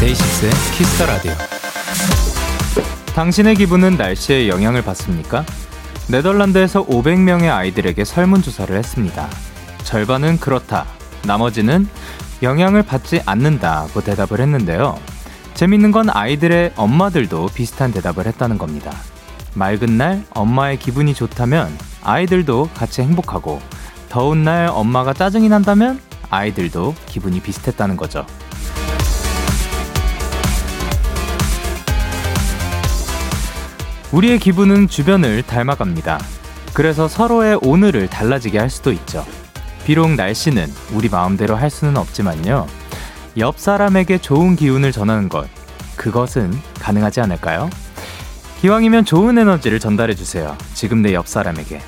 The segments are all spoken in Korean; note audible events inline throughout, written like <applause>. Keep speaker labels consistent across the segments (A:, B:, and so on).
A: 데이식스의 Kiss the Radio. 당신의 기분은 날씨에 영향을 받습니까? 네덜란드에서 500명의 아이들에게 설문조사를 했습니다. 절반은 그렇다. 나머지는 영향을 받지 않는다고 대답을 했는데요. 재밌는 건 아이들의 엄마들도 비슷한 대답을 했다는 겁니다. 맑은 날 엄마의 기분이 좋다면 아이들도 같이 행복하고 더운 날 엄마가 짜증이 난다면 아이들도 기분이 비슷했다는 거죠. 우리의 기분은 주변을 닮아갑니다. 그래서 서로의 오늘을 달라지게 할 수도 있죠. 비록 날씨는 우리 마음대로 할 수는 없지만요. 옆 사람에게 좋은 기운을 전하는 것, 그것은 가능하지 않을까요? 기왕이면 좋은 에너지를 전달해 주세요. 지금 내 옆 사람에게.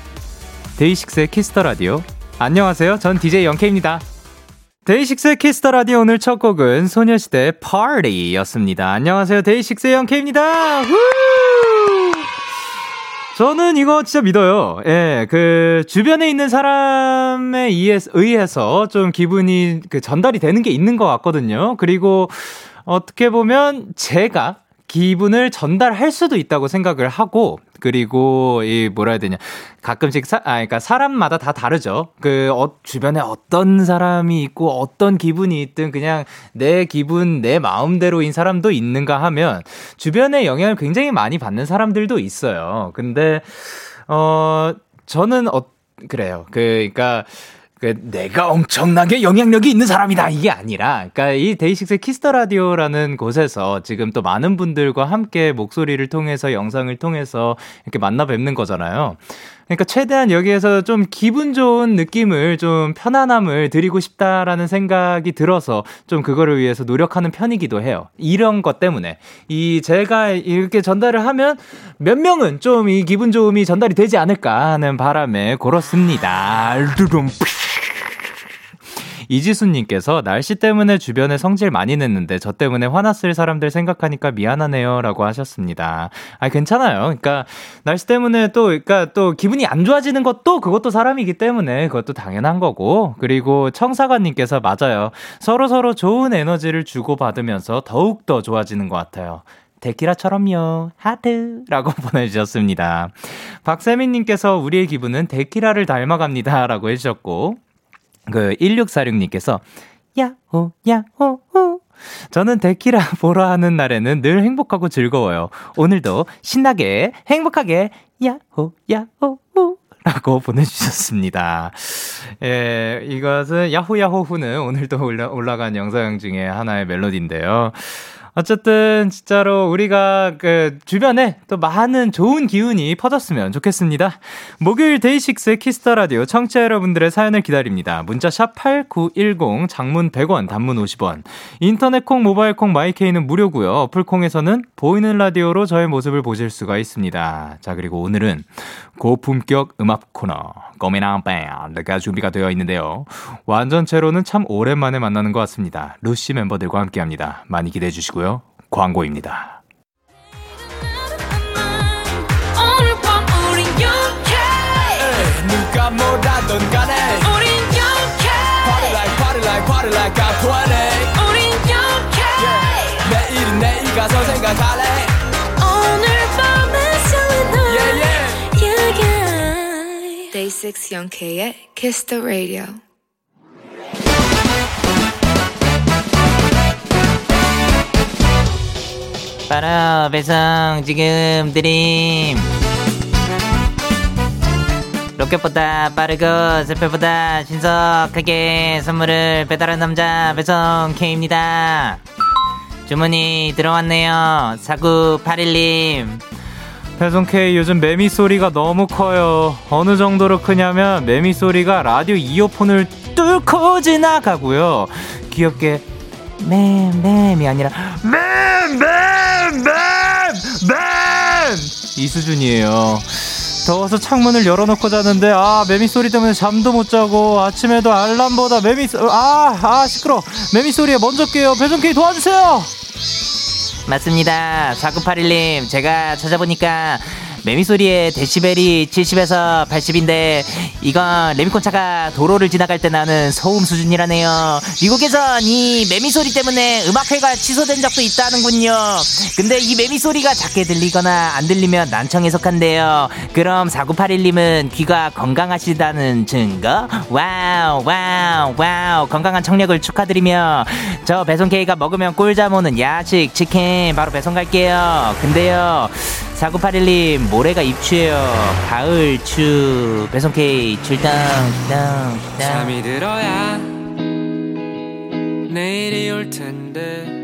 A: 데이식스의 Kiss the Radio. 안녕하세요. 전 DJ 영케이입니다. 데이식스의 Kiss the Radio 오늘 첫 곡은 소녀시대 파티였습니다. 안녕하세요. 데이식스의 영케이입니다. 후! 저는 이거 진짜 믿어요. 예, 그, 주변에 있는 사람에 의해서 좀 기분이 그 전달이 되는 게 있는 것 같거든요. 그리고 어떻게 보면 제가 기분을 전달할 수도 있다고 생각을 하고 그리고 이 뭐라 해야 되냐 가끔씩 사, 아 그러니까 사람마다 다 다르죠. 그 어, 주변에 어떤 사람이 있고 어떤 기분이 있든 그냥 내 기분 내 마음대로인 사람도 있는가 하면 주변에 영향을 굉장히 많이 받는 사람들도 있어요. 근데 어 저는 어 그래요. 그 그러니까 그 내가 엄청나게 영향력이 있는 사람이다 이게 아니라 그러니까 이 데이식스의 Kiss the Radio라는 곳에서 지금 또 많은 분들과 함께 목소리를 통해서 영상을 통해서 이렇게 만나 뵙는 거잖아요. 그러니까 최대한 여기에서 좀 기분 좋은 느낌을 좀 편안함을 드리고 싶다라는 생각이 들어서 좀 그거를 위해서 노력하는 편이기도 해요. 이런 것 때문에 이 제가 이렇게 전달을 하면 몇 명은 좀 이 기분 좋음이 전달이 되지 않을까 하는 바람에 그렇습니다. 이지수님께서 날씨 때문에 주변에 성질 많이 냈는데 저 때문에 화났을 사람들 생각하니까 미안하네요. 라고 하셨습니다. 아, 괜찮아요. 그러니까 날씨 때문에 또, 그러니까 또 기분이 안 좋아지는 것도 그것도 사람이기 때문에 그것도 당연한 거고. 그리고 청사관님께서 맞아요. 서로 서로 좋은 에너지를 주고 받으면서 더욱 더 좋아지는 것 같아요. 데키라처럼요. 하트라고 <laughs> 보내주셨습니다. 박세민님께서 우리의 기분은 데키라를 닮아갑니다. 라고 해주셨고, 그 1646님께서 야호 야호 호 저는 데키라 <laughs> 보라 하는 날에는 늘 행복하고 즐거워요. 오늘도 신나게 행복하게 야호 야호 호 라고 보내주셨습니다. 예, 이것은 야호야호후는 오늘도 올라, 올라간 영상 중에 하나의 멜로디인데요. 어쨌든 진짜로 우리가 그 주변에 또 많은 좋은 기운이 퍼졌으면 좋겠습니다. 목요일 데이식스의 Kiss the Radio 청취자 여러분들의 사연을 기다립니다. 문자 샵 8910 장문 100원 단문 50원. 인터넷 콩 모바일 콩 마이케이는 무료고요. 어플 콩에서는 보이는 라디오로 저의 모습을 보실 수가 있습니다. 자, 그리고 오늘은 고품격 음악 코너 꼬미나 밴드가 준비가 되어 있는데요. 완전체로는 참 오랜만에 만나는 것 같습니다. 루시 멤버들과 함께합니다. 많이 기대해 주시고요. 광고입니다. 우린 영케 Party like party like party like I'm 20 우린 영케 yeah. 내일은 내일 가서 생각할래 Day6 영케이의 Kiss the Radio. 바로 배송 지금 드림 로켓보다 빠르고 스펠보다 신속하게 선물을 배달한 남자 배송 K입니다. 주문이 들어왔네요. 4981님 배송 K 요즘 매미 소리가 너무 커요. 어느 정도로 크냐면 매미 소리가 라디오 이어폰을 뚫고 지나가고요. 귀엽게 맴맴이 아니라 맴맴맴맴 이 수준이에요. 더워서 창문을 열어놓고 자는데 아 매미 소리 때문에 잠도 못 자고 아침에도 알람보다 매미 아아 아, 시끄러 매미 소리에 먼저 깨요 배송 K 도와주세요
B: 맞습니다. 4981님 제가 찾아보니까 매미 소리의 데시벨이 70에서 80인데 이건 레미콘차가 도로를 지나갈 때 나는 소음 수준이라네요. 미국에선 이 매미 소리 때문에 음악회가 취소된 적도 있다는군요. 근데 이 매미 소리가 작게 들리거나 안 들리면 난청에 속한대요. 그럼 4981님은 귀가 건강하시다는 증거? 와우 와우 와우 건강한 청력을 축하드리며 저 배송 K가 먹으면 꿀잠 오는 야식 치킨 바로 배송 갈게요. 근데요 4981님 모레가 입추예요 가을 추 배송 K 출동 출동 출동
C: 잠이 들어야 내일이 올 텐데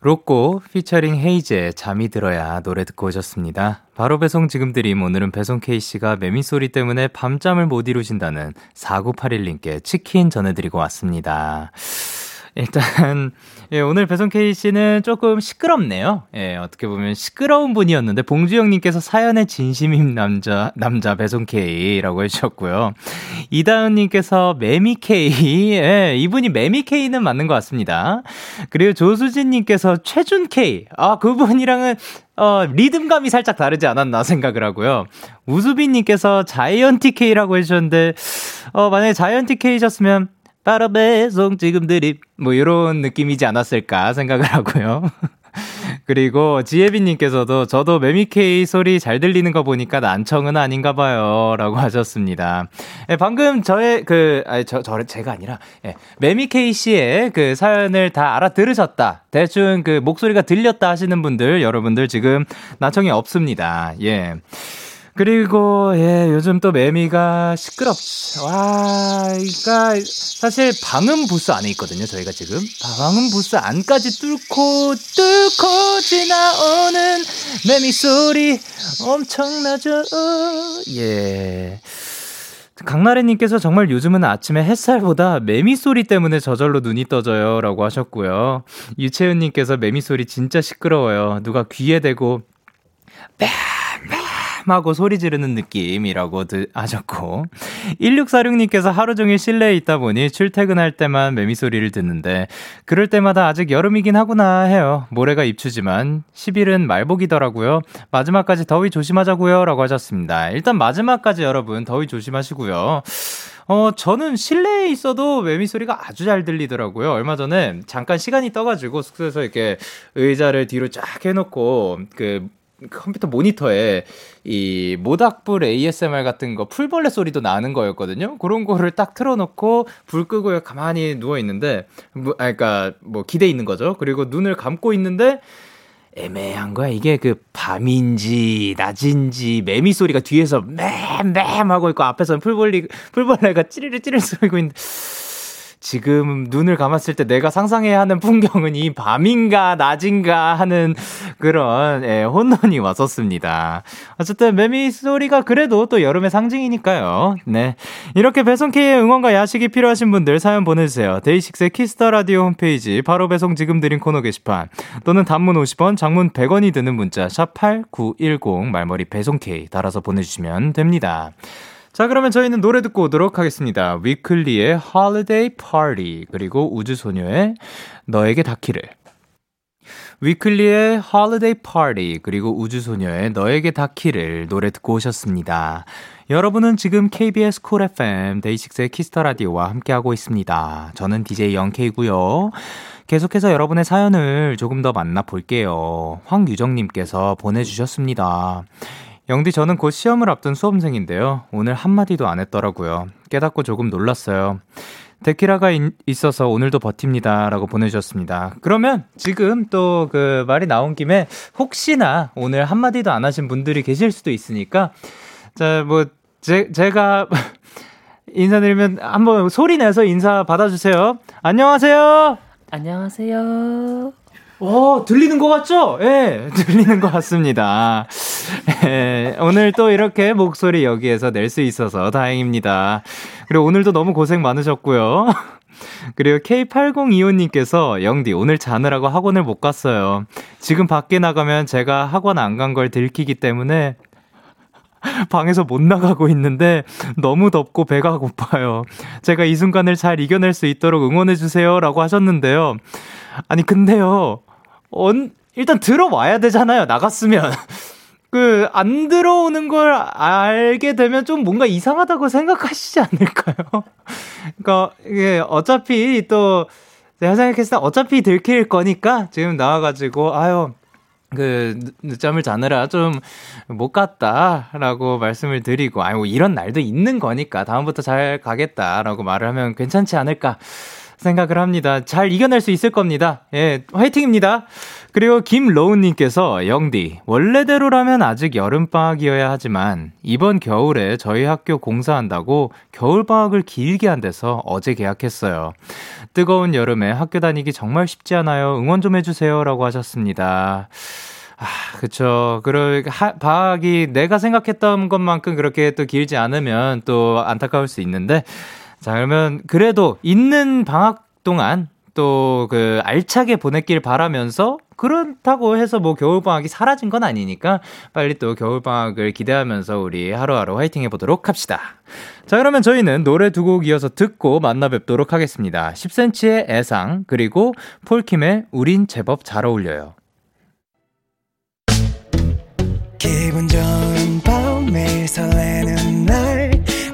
A: 로꼬 피처링 헤이즈의 잠이 들어야 노래 듣고 오셨습니다. 바로 배송 지금 드림 오늘은 배송 K씨가 매미 소리 때문에 밤잠을 못 이루신다는 4981님께 치킨 전해드리고 왔습니다. 일단 <laughs> 예, 오늘 배송 K 씨는 조금 시끄럽네요. 예, 어떻게 보면 시끄러운 분이었는데 봉주영 님께서 사연의 진심인 남자 남자 배송 K라고 해 주셨고요. 이다은 님께서 매미 K, <laughs> 예, 이분이 매미 K는 맞는 것 같습니다. 그리고 조수진 님께서 최준 K, 아 그분이랑은 어, 리듬감이 살짝 다르지 않았나 생각을 하고요. 우수빈 님께서 자이언티 K라고 해 주셨는데, 어, 만약에 자이언티 K셨으면, 바로 배송 지금 드립 뭐 이런 느낌이지 않았을까 생각을 하고요. <laughs> 그리고 지혜빈님께서도 저도 매미케이 소리 잘 들리는 거 보니까 난청은 아닌가 봐요. 라고 하셨습니다. 예, 방금 저의 그, 아니, 저, 저, 제가 아니라, 예, 매미케이 씨의 그 사연을 다 알아들으셨다. 대충 그 목소리가 들렸다 하시는 분들, 여러분들 지금 난청이 없습니다. 예. 그리고 예, 요즘 또 매미가 시끄럽죠. 와, 그러니까 사실 방음 부스 안에 있거든요. 저희가 지금 방음 부스 안까지 뚫고 뚫고 지나오는 매미 소리 엄청나죠. 예. 강나래님께서 정말 요즘은 아침에 햇살보다 매미 소리 때문에 저절로 눈이 떠져요. 라고 하셨고요. 유채은님께서 매미 소리 진짜 시끄러워요. 누가 귀에 대고, 뺨, 뺨, 하고 소리 지르는 느낌이라고 하셨고 1646님께서 하루 종일 실내에 있다 보니 출퇴근할 때만 매미 소리를 듣는데 그럴 때마다 아직 여름이긴 하구나 해요. 모레가 입추지만 10일은 말복이더라고요. 마지막까지 더위 조심하자고요 라고 하셨습니다. 일단 마지막까지 여러분 더위 조심하시고요. 어, 저는 실내에 있어도 매미 소리가 아주 잘 들리더라고요. 얼마 전에 잠깐 시간이 떠가지고 숙소에서 이렇게 의자를 뒤로 쫙 해놓고 그 컴퓨터 모니터에 이 모닥불 ASMR 같은 거 풀벌레 소리도 나는 거였거든요. 그런 거를 딱 틀어놓고 불 끄고 가만히 누워 있는데, 뭐, 아, 그러니까 뭐 기대 있는 거죠. 그리고 눈을 감고 있는데 애매한 거야. 이게 그 밤인지 낮인지 매미 소리가 뒤에서 맴맴 하고 있고 앞에서는 풀벌리 풀벌레가 찌르르 찌르르 소리고 있는데. 지금 눈을 감았을 때 내가 상상해야 하는 풍경은 이 밤인가 낮인가 하는 그런 예, 혼돈이 왔었습니다. 어쨌든 매미 소리가 그래도 또 여름의 상징이니까요. 네. 이렇게 배송K의 응원과 야식이 필요하신 분들 사연 보내주세요. 데이식스의 Kiss the Radio 홈페이지 바로 배송 지금 드림 코너 게시판 또는 단문 50원, 장문 100원이 드는 문자 샵 8910 말머리 배송K 달아서 보내주시면 됩니다. 자, 그러면 저희는 노래 듣고 오도록 하겠습니다. 위클리의 Holiday Party, 그리고 우주소녀의 너에게 닿기를. 위클리의 Holiday Party, 그리고 우주소녀의 너에게 닿기를 노래 듣고 오셨습니다. 여러분은 지금 KBS Cool FM 데이식스의 Kiss the Radio와 함께하고 있습니다. 저는 DJ 영케이고요. 계속해서 여러분의 사연을 조금 더 만나볼게요. 황유정님께서 보내주셨습니다. 영디 저는 곧 시험을 앞둔 수험생인데요. 오늘 한마디도 안 했더라고요. 깨닫고 조금 놀랐어요. 데키라가 있어서 오늘도 버팁니다. 라고 보내주셨습니다. 그러면 지금 또 그 말이 나온 김에 혹시나 오늘 한마디도 안 하신 분들이 계실 수도 있으니까 자, 뭐, 제, 제가 <laughs> 인사드리면 한번 소리 내서 인사 받아주세요. 안녕하세요.
D: 안녕하세요.
A: 어, 들리는 것 같죠? 예, 네, 들리는 것 같습니다. 예, 오늘 또 이렇게 목소리 여기에서 낼 수 있어서 다행입니다. 그리고 오늘도 너무 고생 많으셨고요. 그리고 K8025님께서 영디 오늘 자느라고 학원을 못 갔어요. 지금 밖에 나가면 제가 학원 안 간 걸 들키기 때문에 방에서 못 나가고 있는데 너무 덥고 배가 고파요. 제가 이 순간을 잘 이겨낼 수 있도록 응원해주세요. 라고 하셨는데요. 아니, 근데요. 언, 일단 들어와야 되잖아요. 나갔으면. <laughs> 그, 안 들어오는 걸 알게 되면 좀 뭔가 이상하다고 생각하시지 않을까요? <laughs> 그니까, 이게 어차피 또, 제가 생각했을 때 어차피 들킬 거니까 지금 나와가지고, 아유, 그 늦잠을 자느라 좀 못 갔다라고 말씀을 드리고 아이고 이런 날도 있는 거니까 다음부터 잘 가겠다라고 말을 하면 괜찮지 않을까 생각을 합니다. 잘 이겨낼 수 있을 겁니다. 예, 화이팅입니다. 그리고 김로운님께서 영디 원래대로라면 아직 여름방학이어야 하지만 이번 겨울에 저희 학교 공사한다고 겨울방학을 길게 한대서 어제 계약했어요. 뜨거운 여름에 학교 다니기 정말 쉽지 않아요. 응원 좀 해주세요라고 하셨습니다. 아, 그쵸. 그럴, 하, 방학이 내가 생각했던 것만큼 그렇게 또 길지 않으면 또 안타까울 수 있는데, 자, 그러면 그래도 있는 방학 동안 또 그 알차게 보냈길 바라면서 그렇다고 해서 뭐 겨울방학이 사라진 건 아니니까 빨리 또 겨울방학을 기대하면서 우리 하루하루 화이팅 해보도록 합시다. 자, 그러면 저희는 노래 두 곡 이어서 듣고 만나 뵙도록 하겠습니다. 10cm의 애상, 그리고 폴킴의 우린 제법 잘 어울려요.
E: 기분 좋은 밤 매일 설레는 날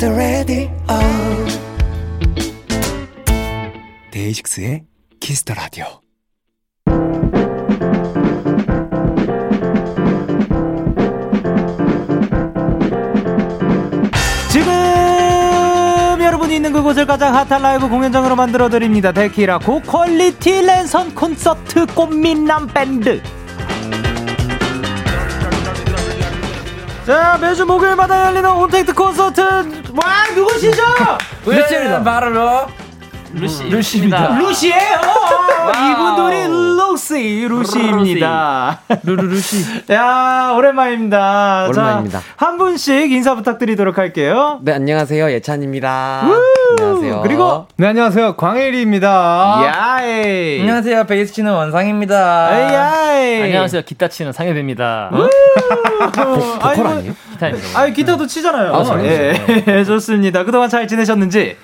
E: the Radio
F: 데이식스의
A: Kiss the Radio. 있는 그곳을 가장 핫한 라이브 공연장으로 만들어 드립니다. 데키라 고퀄리티 랜선 콘서트 꽃미남 밴드. 자 매주 목요일마다 열리는 온택트 콘서트 와 누구시죠?
G: 루시입니다. 바로 루시 루시입니다.
A: 루시예요. 이분들이 루시 루시입니다.
G: 루루루시.
A: 야 오랜만입니다.
G: 오랜만입니다.
A: 자, 한 분씩 인사 부탁드리도록 할게요.
G: 네 안녕하세요 예찬입니다. 안녕하세요.
A: 그리고
F: 네 안녕하세요 광일입니다.
A: 야이.
G: 안녕하세요 베이스 치는 원상입니다.
A: 야이.
H: 안녕하세요. 기타 치는 상혜배입니다.
A: 보컬
G: 아니에요?
H: 기타입니다.
A: 아니 기타도 치잖아요.
G: 아.
A: 예, <laughs> 좋습니다. 그동안 잘 지내셨는지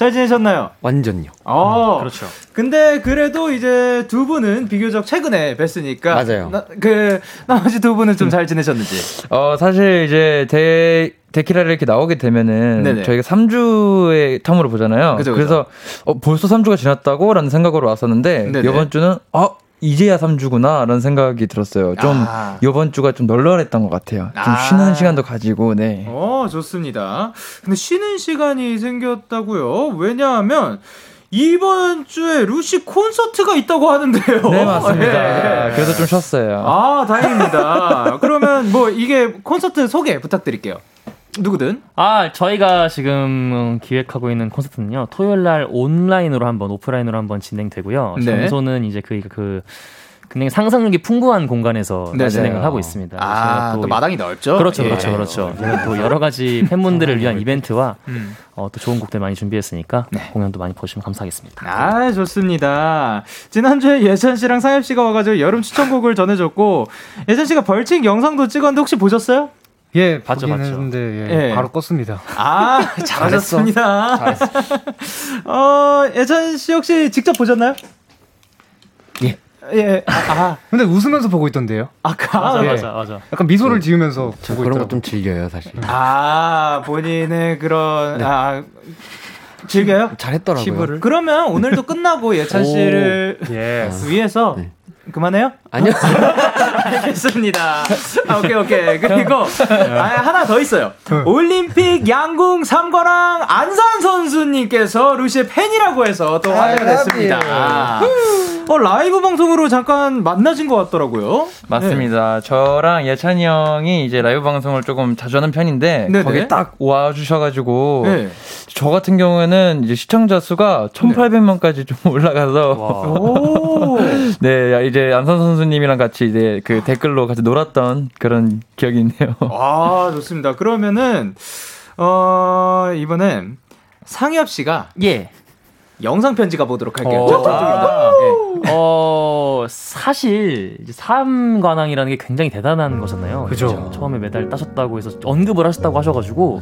A: 잘 지내셨나요?
G: 완전요.
A: 어.
H: 그렇죠.
A: 근데 그래도 이제 두 분은 비교적 최근에 뵀으니까
G: 맞아요.
A: 나, 그 나머지 두 분은 좀 잘 지내셨는지.
I: 어, 사실 이제 데, 데키라를 이렇게 나오게 되면은
A: 네네.
I: 저희가 3주의 텀으로 보잖아요.
A: 그죠, 그죠.
I: 래서 어, 벌써 3주가 지났다고? 라는 생각으로 왔었는데
A: 네네.
I: 이번 주는 아, 이제야 3주구나 라는 생각이 들었어요. 좀
A: 아.
I: 이번 주가 좀 널널했던 것 같아요. 좀
A: 아.
I: 쉬는 시간도 가지고 네.
A: 어, 좋습니다. 근데 쉬는 시간이 생겼다고요? 왜냐하면 이번 주에 루시 콘서트가 있다고 하는데요.
I: 네, 맞습니다.
A: 예. <laughs>
I: 그래서 좀 쉬었어요.
A: 아, 다행입니다. 그러면 뭐 이게 콘서트 소개 부탁드릴게요. 누구든.
H: 아, 저희가 지금 기획하고 있는 콘서트는요. 토요일 날 온라인으로 한번 오프라인으로 한번 진행되고요.
A: 네.
H: 장소는 이제 그 그 굉장히 상상력이 풍부한 공간에서
A: 네네.
H: 진행을 하고 있습니다.
A: 아,
H: 저희가
A: 또 마당이 넓죠?
H: 그렇죠,
A: 예.
H: 그렇죠, 그렇죠. 저희가 또 여러 가지 팬분들을 <laughs> 위한 이벤트와
A: 음.
H: 어, 또 좋은 곡들 많이 준비했으니까 공연도 많이 보시면 감사하겠습니다.
A: 아, 좋습니다. 지난주에 예찬 씨랑 상엽 씨가 와가지고 여름 추천곡을 전해줬고, 예찬 씨가 벌칙 영상도 찍었는데 혹시 보셨어요?
F: 예
H: 봤죠, 봤죠.
F: 했는데 예,
A: 예.
F: 바로 껐습니다.
A: 아, <laughs> 잘하셨습니다. <laughs> 어, 예찬 씨 혹시 직접 보셨나요?
F: 예.
A: 예, 아, 아,
F: 근데 웃으면서 보고 있던데요.
A: 아까.
H: 맞아,
F: 예.
H: 맞아, 맞아.
F: 약간 미소를 지으면서
G: 저
F: 보고
G: 그런
F: 있더라고요.
G: 거좀 즐겨요 사실.
A: 아, 본인의 그런, 아, 즐겨요?
G: 잘했더라고요.
A: 그러면 오늘도 끝나고 예찬 씨를
F: 예.
A: 위해서 그만해요?
G: 아니요. <laughs>
A: 알겠습니다. 아, 오케이, 오케이. 그리고, 아, 하나 더 있어요. 올림픽 양궁 3관왕 안산 선수님께서 루시의 팬이라고 해서 또 화제가 됐습니다. 아, 어, 라이브 방송으로 잠깐 만나신 것 같더라고요.
I: 맞습니다. 저랑 예찬이 형이 이제 라이브 방송을 조금 자주 하는 편인데
A: 네네.
I: 거기 딱 와주셔가지고
A: 네.
I: 저 같은 경우에는 이제 시청자 수가 1,800만까지 좀 <laughs> 올라가서
A: 오. <laughs>
I: 네 이제 안선 선수님이랑 같이 이제 그 댓글로 같이 놀았던 그런 기억이 있네요. <laughs>
A: 아, 좋습니다. 그러면은, 어, 이번엔 상엽 씨가
H: 예.
A: 영상 편지 가보도록 할게요.
I: 어.
A: 저쪽입니다. 네.
H: 어, 사실, 이제 삼관왕이라는 게 굉장히 대단한 거잖아요.
F: 그죠.
H: 처음에 메달 따셨다고 해서 언급을 하셨다고 하셔가지고,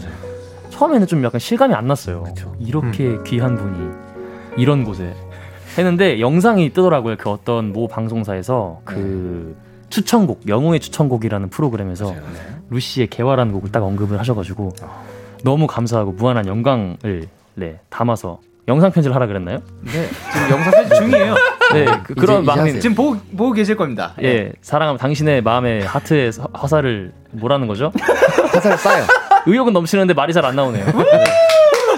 H: 처음에는 좀 약간 실감이 안 났어요. 이렇게 귀한 분이 이런 곳에 했는데, 영상이 뜨더라고요. 그 어떤 모 방송사에서 그 추천곡, 영웅의 추천곡이라는 프로그램에서 루시의 개화라는 곡을 딱 언급을 하셔가지고, 너무 감사하고 무한한 영광을 네, 담아서 영상 편지를 하라 그랬나요?
A: 네. 지금 영상 편지 중이에요. <laughs>
H: 네, 그, 그런
G: 하세요.
A: 지금 보고, 보고 계실 겁니다.
H: 예, 사랑하면 당신의 마음에 하트에 서- 화살을 뭐라는 거죠? <laughs>
G: 화살 쏴요.
H: 의욕은 넘치는데 말이 잘 안 나오네요.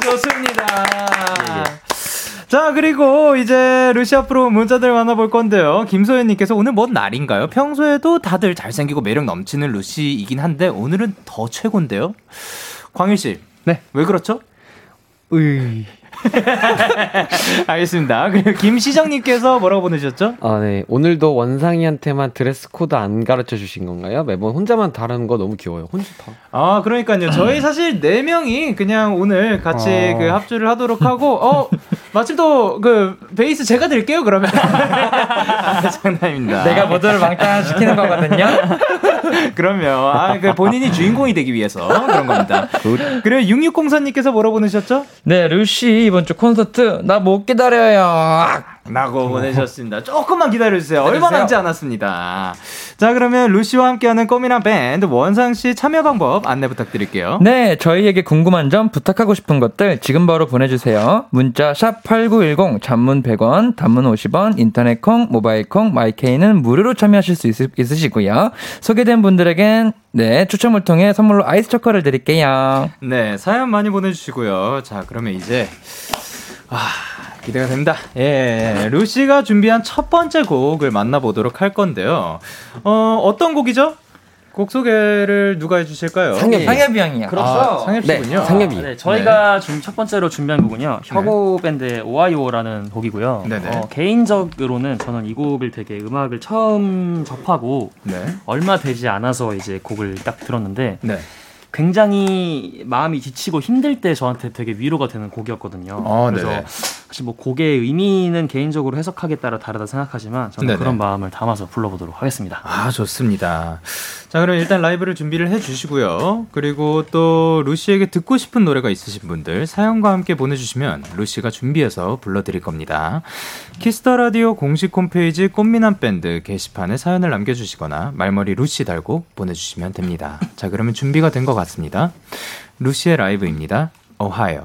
A: 좋습니다. 자, 그리고 이제 루시 앞으로 문자들 만나볼 건데요. 김소연님께서 오늘 뭔 날인가요? 평소에도 다들 잘생기고 매력 넘치는 루시이긴 한데 오늘은 더 최고인데요? 광일씨.
F: 네.
A: 왜 그렇죠?
F: 으이. <laughs>
A: 알겠습니다. 그리고 김시정님께서 뭐라고 보내주셨죠?
G: 아, 네. 오늘도 원상이한테만 드레스 코드 안 가르쳐 주신 건가요? 매번 혼자만 다른 거 너무 귀여워요. 혼자 다.
A: 아, 그러니까요. 저희 사실 네 명이 그냥 오늘 같이
F: 어.
A: 그 합주를 하도록 하고, 어, 마침 또 그 베이스 제가 드릴게요, 그러면. 아, 장난입니다. <laughs>
I: 내가 모두를 망타시키는 거거든요. <laughs>
A: 그럼요. 아, 그 본인이 주인공이 되기 위해서 그런 겁니다. 그리고 6604님께서 뭐라고 보내셨죠?
I: 네, 루시 이번 주 콘서트 나 못 기다려요.
A: 라고 보내셨습니다. 조금만 기다려주세요. 얼마
I: 기다려주세요.
A: 남지 않았습니다. 자, 그러면 루시와 함께하는 꼬미남 밴드 원상 씨 참여 방법 안내 부탁드릴게요.
I: 네, 저희에게 궁금한 점, 부탁하고 싶은 것들 지금 바로 보내주세요. 문자 샵 #8910 단문 100원, 단문 50원, 인터넷 콩, 모바일 콩, 마이케이는 무료로 참여하실 수 있, 있으시고요. 소개된 분들에겐 네 추첨을 통해 선물로 아이스 초코를 드릴게요.
A: 네, 사연 많이 보내주시고요. 자, 그러면 이제, 아, 기대가 됩니다. 예, 루시가 준비한 첫 번째 곡을 만나보도록 할 건데요. 어, 어떤 곡이죠? 곡 소개를 누가 해주실까요?
G: 상엽이.
I: 상엽이 형이요.
A: 아, 상엽
G: 네,
A: 씨군요.
G: 상엽이.
H: 네, 저희가 지금 첫 번째로 준비한 곡은요. 혁오 밴드의 오하이오라는 곡이고요.
A: 네네.
H: 어, 개인적으로는 저는 이 곡을 되게 음악을 처음 접하고
A: 네.
H: 얼마 되지 않아서 이제 곡을 딱 들었는데
A: 네.
H: 굉장히 마음이 지치고 힘들 때 저한테 되게 위로가 되는 곡이었거든요.
A: 어,
H: 그래서
A: 네네.
H: 사실 뭐 곡의 의미는 개인적으로 해석하기에 따라 다르다 생각하지만 저는
A: 네네.
H: 그런 마음을 담아서 불러보도록 하겠습니다.
A: 아, 좋습니다. 자, 그럼 일단 라이브를 준비를 해 주시고요. 그리고 또 루시에게 듣고 싶은 노래가 있으신 분들 사연과 함께 보내주시면 루시가 준비해서 불러드릴 겁니다. 키스 더 라디오 공식 홈페이지 꽃미남 밴드 게시판에 사연을 남겨주시거나 말머리 루시 달고 보내주시면 됩니다. 자, 그러면 준비가 된 것 같습니다. 루시의 라이브입니다. 오하이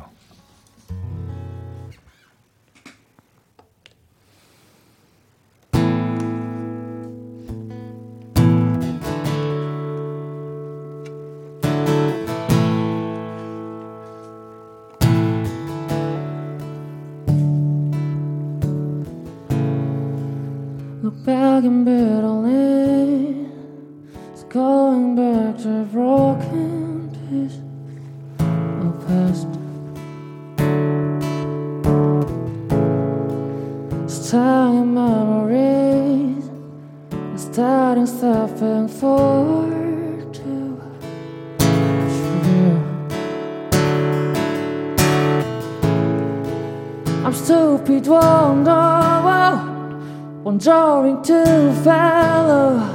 D: It's going back to broken pieces of past. Starting memories, starting stepping forward to I'm stupid, wonder, wondering to follow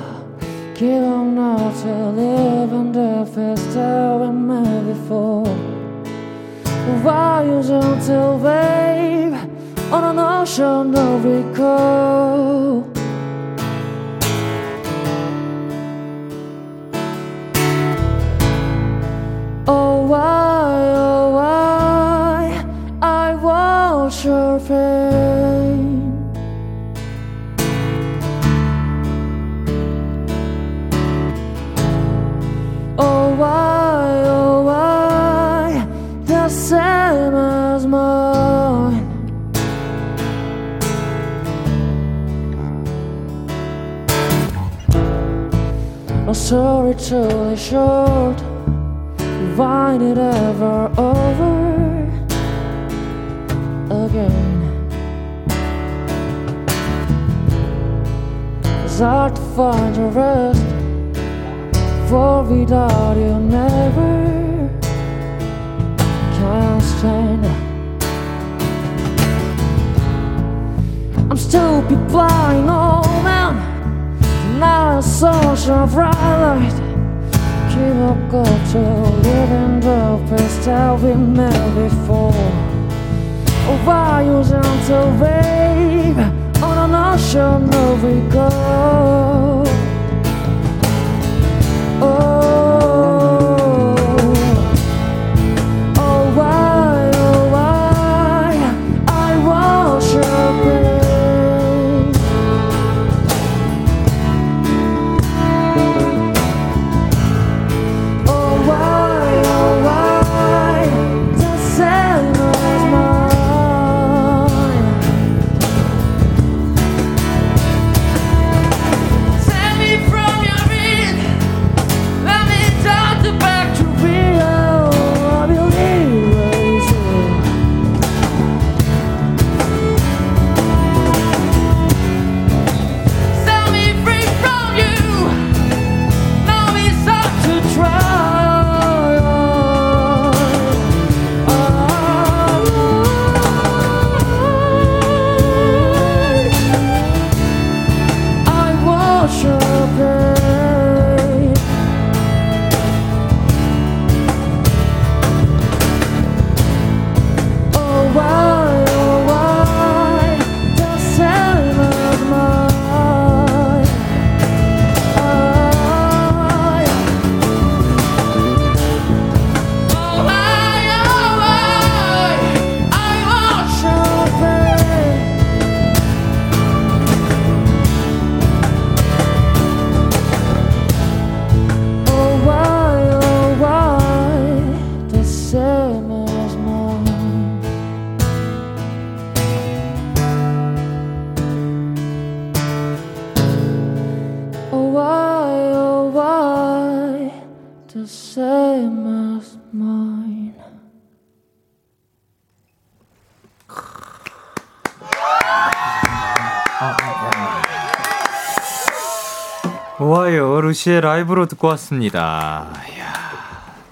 A: 좋아요. 루시의 라이브로 듣고 왔습니다. 이야,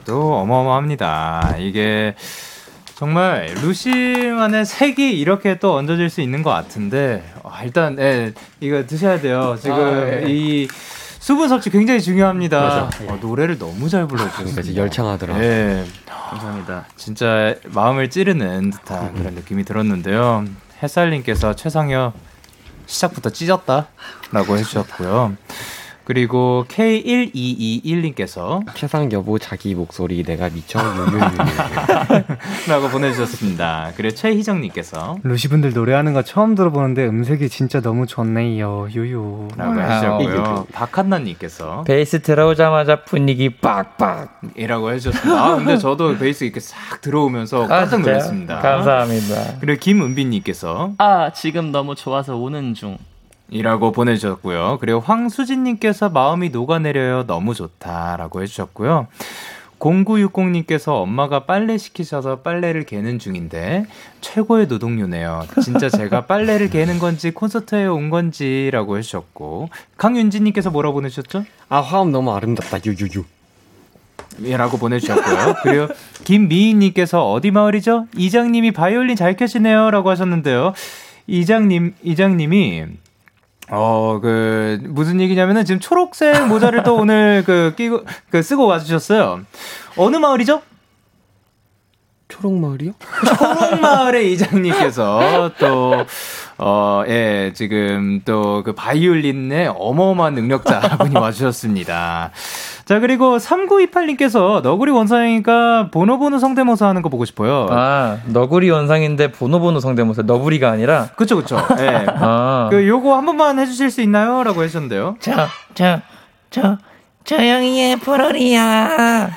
A: 또 어마어마합니다. 이게 정말 루시만의 색이 이렇게 또 얹어질 수 있는 것 같은데 아, 일단 예, 이거 드셔야 돼요. 지금
G: 아, 예.
A: 이 수분 섭취 굉장히 중요합니다.
G: 맞아.
A: 어, 노래를 너무 잘 불러주셨어요.
G: 그러니까 이제 열창하더라.
A: 예, 감사합니다. 진짜 마음을 찌르는 듯한 그런 느낌이 들었는데요. 햇살님께서 최상혁 시작부터 찢었다라고 해주셨고요. 그리고 K1221님께서
G: 최상 여보 자기 목소리 내가 미쳐 유유유. <laughs>
A: 라고 보내주셨습니다. 그리고 최희정님께서
F: 루시분들 노래하는 거 처음 들어보는데 음색이 진짜 너무 좋네요. 유유.
A: 라고 해주셨고요. 박한나님께서
I: 베이스 들어오자마자 분위기 빡빡.
A: 이라고 해주셨습니다. 아, 근데 저도 베이스 이렇게 싹 들어오면서
I: 아,
A: 깜짝? 놀랐습니다.
I: 감사합니다.
A: 그리고 김은빈님께서
H: 아 지금 너무 좋아서 오는 중.
A: 이라고 보내주셨고요. 그리고 황수진님께서 마음이 녹아내려요. 너무 좋다라고 해주셨고요. 0960님께서 엄마가 빨래 시키셔서 빨래를 개는 중인데 최고의 노동요네요. 진짜 제가 빨래를 개는 건지 콘서트에 온 건지라고 해주셨고 강윤지님께서 뭐라고 보내주셨죠?
G: 아 화음 너무 아름답다 유유유.
A: 라고 보내주셨고요. 그리고 김미희님께서 어디 마을이죠? 이장님이 바이올린 잘 켜시네요. 라고 하셨는데요. 이장님, 이장님이 어, 그, 무슨 얘기냐면은 지금 초록색 모자를 또 <laughs> 오늘 그, 끼고, 그, 쓰고 와주셨어요. 어느 마을이죠?
G: 초록마을이요?
A: 초록마을의 이장님께서 또, 어, 예, 지금 또 그 바이올린의 어마어마한 능력자 <laughs> 분이 와주셨습니다. 자, 그리고 3928님께서 너구리 원상이니까 보노보노 성대모사 하는 거 보고 싶어요.
I: 아, 너구리 원상인데 보노보노 성대모사. 너구리가 아니라.
A: 그쵸, 그쵸. 예.
I: 아.
A: 그, 요거 한 번만 해주실 수 있나요? 라고 하셨는데요.
B: 저, 저, 저, 조용히 해, 포로리야.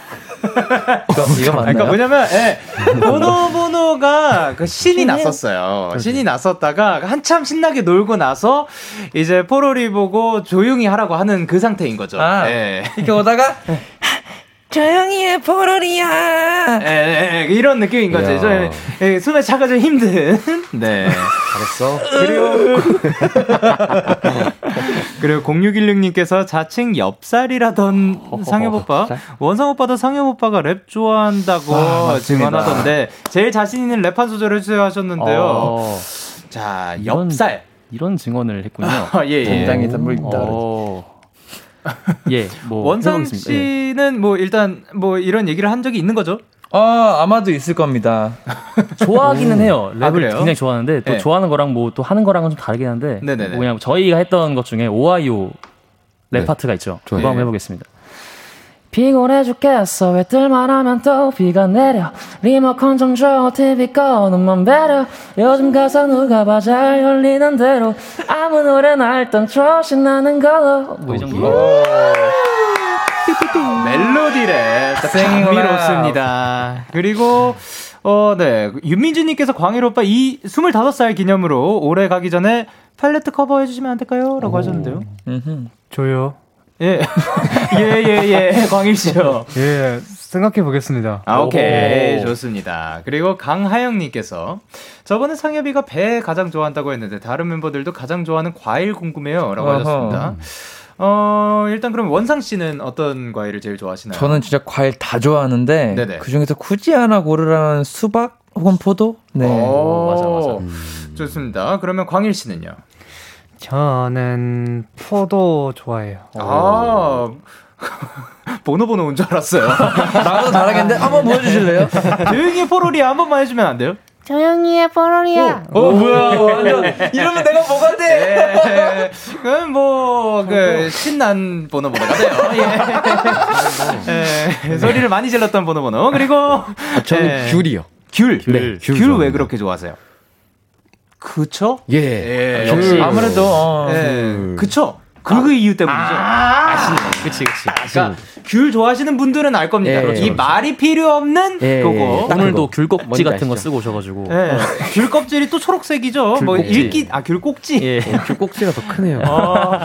I: 이거, 이거 맞나요?
A: 그러니까 뭐냐면 예, 보노보노가 그 신이 났었어요. 신이 났었다가 한참 신나게 놀고 나서 이제 포로리 보고 조용히 하라고 하는 그 상태인 거죠.
I: 아,
A: 예.
I: 이렇게 오다가
B: 조용히 해, 포로리야.
A: 예, 예, 예, 이런 느낌인 거죠. 좀, 예, 숨에 차가 좀 힘든. 네.
G: 잘했어.
A: 그리고 그리고 0616님께서 자칭 엽살이라던 상엽 오빠 원상 오빠도 상엽 오빠가 랩 좋아한다고
H: 아,
A: 증언하던데 제일 자신 있는 랩 한 소절 해주세요 하셨는데요.
H: 어,
A: 자
H: 이런-
A: 엽살
H: 이런 증언을 했군요. <laughs>
A: 아, 예, 예.
I: 굉장히 선물 있다.
H: 어. 예, 뭐
A: 원상
H: 해보겠습니다. 예.
A: 씨는 뭐 일단 뭐 이런 얘기를 한 적이 있는 거죠?
I: 어, 아마도 있을 겁니다. <laughs>
H: 좋아하기는 해요. 랩을
A: 아?
H: 굉장히 좋아하는데 또
A: 네.
H: 좋아하는 거랑 뭐 또 하는 거랑은 좀 다르긴 한데
A: 네네네.
H: 뭐냐 저희가 했던 것 중에 오하이오 랩
G: 네.
H: 파트가 있죠.
G: 좋아요.
H: 그거 한번 해보겠습니다.
D: 피곤해 죽겠어 왜 뜰만 하면 또 비가 내려 리모컨 좀 줘 TV 꺼 눈만 배려 요즘 가사 누가 봐 잘 열리는 대로 아무 노래나 일단 줘 신나는 걸로
H: 뭐이 정도.
A: 멜로디래
I: Singing
A: 감미롭습니다. 그리고 어, 네. 윤민주님께서 광일 오빠 이 25살 기념으로 올해 가기 전에 팔레트 커버 해주시면 안 될까요? 라고 하셨는데요.
I: 음흠.
F: 저요.
A: 예. <laughs> 예, 예, 예. 광일 씨요.
F: 예, 생각해 보겠습니다.
A: 아, 오케이. 좋습니다. 그리고 강하영님께서 저번에 상엽이가 배 가장 좋아한다고 했는데 다른 멤버들도 가장 좋아하는 과일 궁금해요. 라고. 하셨습니다. 어, 일단 그럼 원상 씨는 어떤 과일을 제일 좋아하시나요?
I: 저는 진짜 과일 다 좋아하는데
A: 네네.
I: 그 중에서 굳이 하나 고르라면 수박 혹은 포도? 네.
A: 오,
H: 맞아, 맞아.
A: 좋습니다. 그러면 광일 씨는요?
F: 저는 포도 좋아해요.
A: 아, <laughs> 보노보노 온줄 알았어요.
I: 나보다 잘하겠는데 한번 보여주실래요? <laughs>
A: 조용히 포로리 한 번만 해주면 안 돼요?
D: 조용히 해 포로리야
I: 어 뭐야 완전 이러면 내가 뭐가 돼?
A: 예. 그럼 뭐, 그, 신난 보노보노가 돼요. <laughs> 예. 예. 소리를 많이 질렀던 보노보노. 그리고.
G: 아, 저는
A: 예.
G: 귤이요.
A: 귤.
G: 네,
A: 귤귤 왜. 그렇게 좋아하세요? 그쵸?
G: 예.
A: 예.
H: 역시.
I: 아무래도 어,
A: 예. 그쵸? 그 이유 때문이죠.
H: 아 시네. 그치, 그치.
A: 그러니까 귤 좋아하시는 분들은 알 겁니다.
G: 예, 그렇죠,
A: 이 말이 필요 없는
G: 예,
A: 그거.
G: 딱
H: 오늘도. 귤꼭지
G: 뭔지
H: 같은 거? 쓰고 오셔가지고.
A: 예. 귤 껍질이 또 초록색이죠. 뭐. 읽기 아 귤 꼭지.
H: 예.
G: 귤 꼭지가 더 크네요.
A: 어,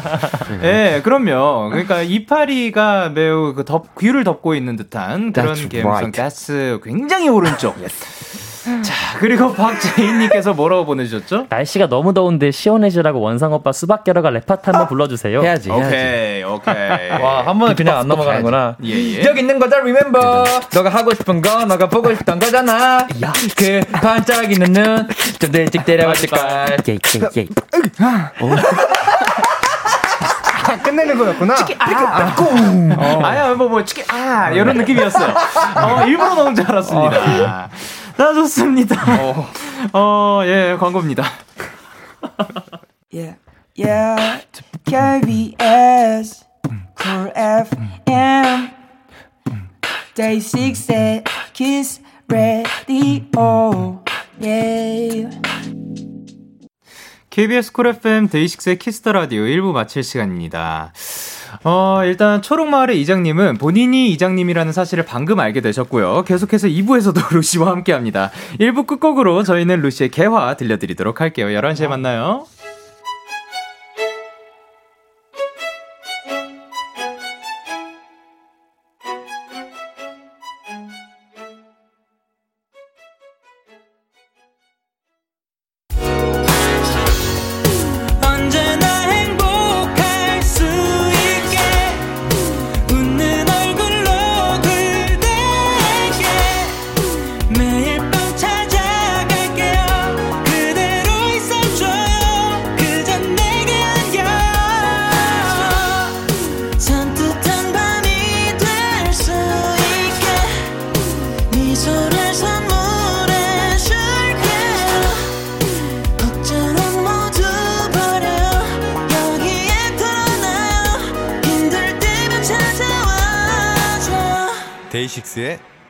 A: 예, 그럼요. 그러니까 이파리가 매우 그 덮, 귀를 덮고 있는 듯한 그런
G: That's
A: 감성.
G: right.
A: 가스 굉장히 오른쪽. <laughs> 자, 그리고 <laughs> 박재인님께서 뭐라고 보내주셨죠?
H: 날씨가 너무 더운데 시원해지라고 원상 오빠 수박 겨러가 랩파트 한번 불러주세요.
G: 해야지, 해야지.
A: 오케이, 오케이. <laughs>
I: 와, 한 번은 그냥 안 넘어가는구나.
A: 예, 예.
I: 여기 있는 거다 remember. 너가 하고 싶은 거, 너가 보고 싶던 거잖아. 그 반짝이는 눈, 좀 일찍 데려왔을걸.
H: 예, 예, 예.
F: 아, 끝내는 거였구나.
A: 아야, 뭐, 뭐, 치킨, 아, 이런 느낌이었어요. 어, 일부러 넣은 줄 알았습니다. 자, 좋습니다. 어, 예, 광고입니다.
J: Yeah, yeah. KBS, Cool FM, Day6 Kiss the Radio. Yeah.
A: KBS 쿨 FM 데이식스의 키스 더 라디오 1부 마칠 시간입니다. 어, 일단 초록마을의 이장님은 본인이 이장님이라는 사실을 방금 알게 되셨고요. 계속해서 2부에서도 <laughs> 루시와 함께 합니다. 1부 끝곡으로 저희는 루시의 개화 들려드리도록 할게요. 11시에 만나요.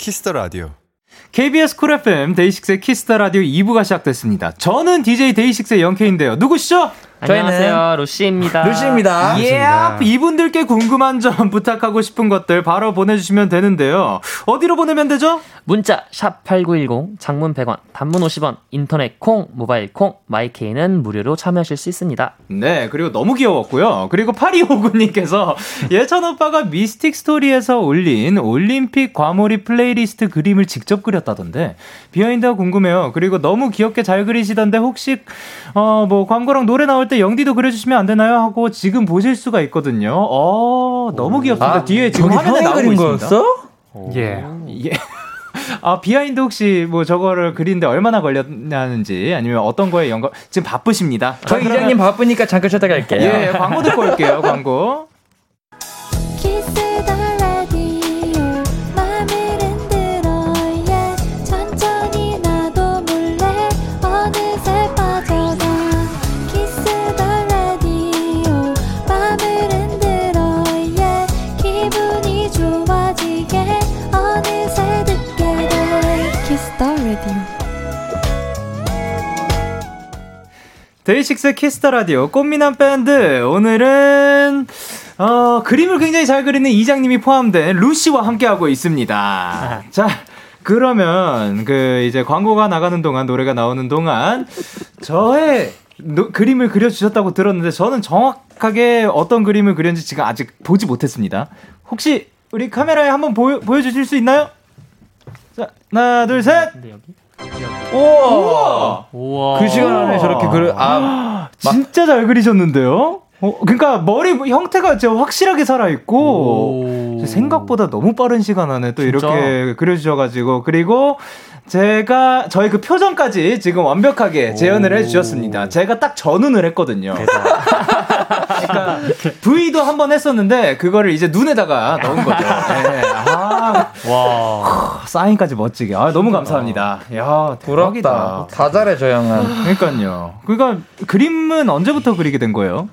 K: 키스 더 라디오.
A: KBS 쿨 FM 데이식스의 키스 더 라디오 2부가 시작됐습니다. 저는 DJ 데이식스의 영케인데요. 누구시죠?
H: 안녕하세요, 루시입니다.
I: 루시입니다.
A: 예, 이분들께 궁금한 점 <laughs> 부탁하고 싶은 것들 바로 보내주시면 되는데요. 어디로 보내면 되죠?
H: 문자 샵 #8910 장문 100원, 단문 50원, 인터넷 콩, 모바일 콩, 마이케이는 무료로 참여하실 수 있습니다.
A: 네, 그리고 너무 귀여웠고요. 그리고 8259님께서 <laughs> 예찬 오빠가 미스틱 스토리에서 올린 올림픽 과몰입 플레이리스트 그림을 직접 그렸다던데 behind가 궁금해요. 그리고 너무 귀엽게 잘 그리시던데 혹시 어 뭐 광고랑 노래 나올 때 영디도 그려주시면 안 되나요? 하고 지금 보실 수가 있거든요. 어 너무 귀엽습니다.
I: 아,
A: 뒤에 지금
I: 저기
A: 화면에
I: 형이
A: 나오고
I: 그림
A: 있습니다.
I: 거였어?
F: 예.
A: 예. <laughs> 아, behind 혹시 뭐 저거를 그리는데 얼마나 걸렸냐는지 아니면 어떤 거에 연관, 지금 바쁘십니다.
I: 저희 이장님 바쁘니까 잠깐 쉬었다 갈게요.
A: 예, 광고 듣고 올게요, 광고. 데이식스 키스 더 라디오 꽃미남 밴드 오늘은 어, 그림을 굉장히 잘 그리는 이장님이 포함된 루시와 함께하고 있습니다. <laughs> 자, 그러면 그 이제 광고가 나가는 동안 노래가 나오는 동안 저의 노- 그림을 그려주셨다고 들었는데 저는 정확하게 어떤 그림을 그렸는지 지금 아직 보지 못했습니다. 혹시 우리 카메라에 한번 보여, 보여주실 수 있나요? 자, 하나, 둘, 셋! 우와!
H: 우와.
I: 그 시간 안에 저렇게 그려, 아,
A: 진짜 잘 그리셨는데요? 어, 그러니까 머리 형태가 진짜 확실하게 살아있고 생각보다 너무 빠른 시간 안에 또
H: 진짜?
A: 이렇게 그려주셔가지고 그리고 제가 저희 그 표정까지 지금 완벽하게 재현을 해주셨습니다. 제가 딱 전운을 했거든요. 그러니까 V도 한 번 했었는데 그거를 이제 눈에다가 넣은 거죠. <laughs> 네. 아, <laughs>
H: 와.
A: 사인까지 멋지게. 아, 너무 감사합니다. 야, 대박이다.
I: 부럽다. 다 잘해, 저 형은.
A: 그러니까요. 그러니까 그림은 언제부터 그리게 된 거예요?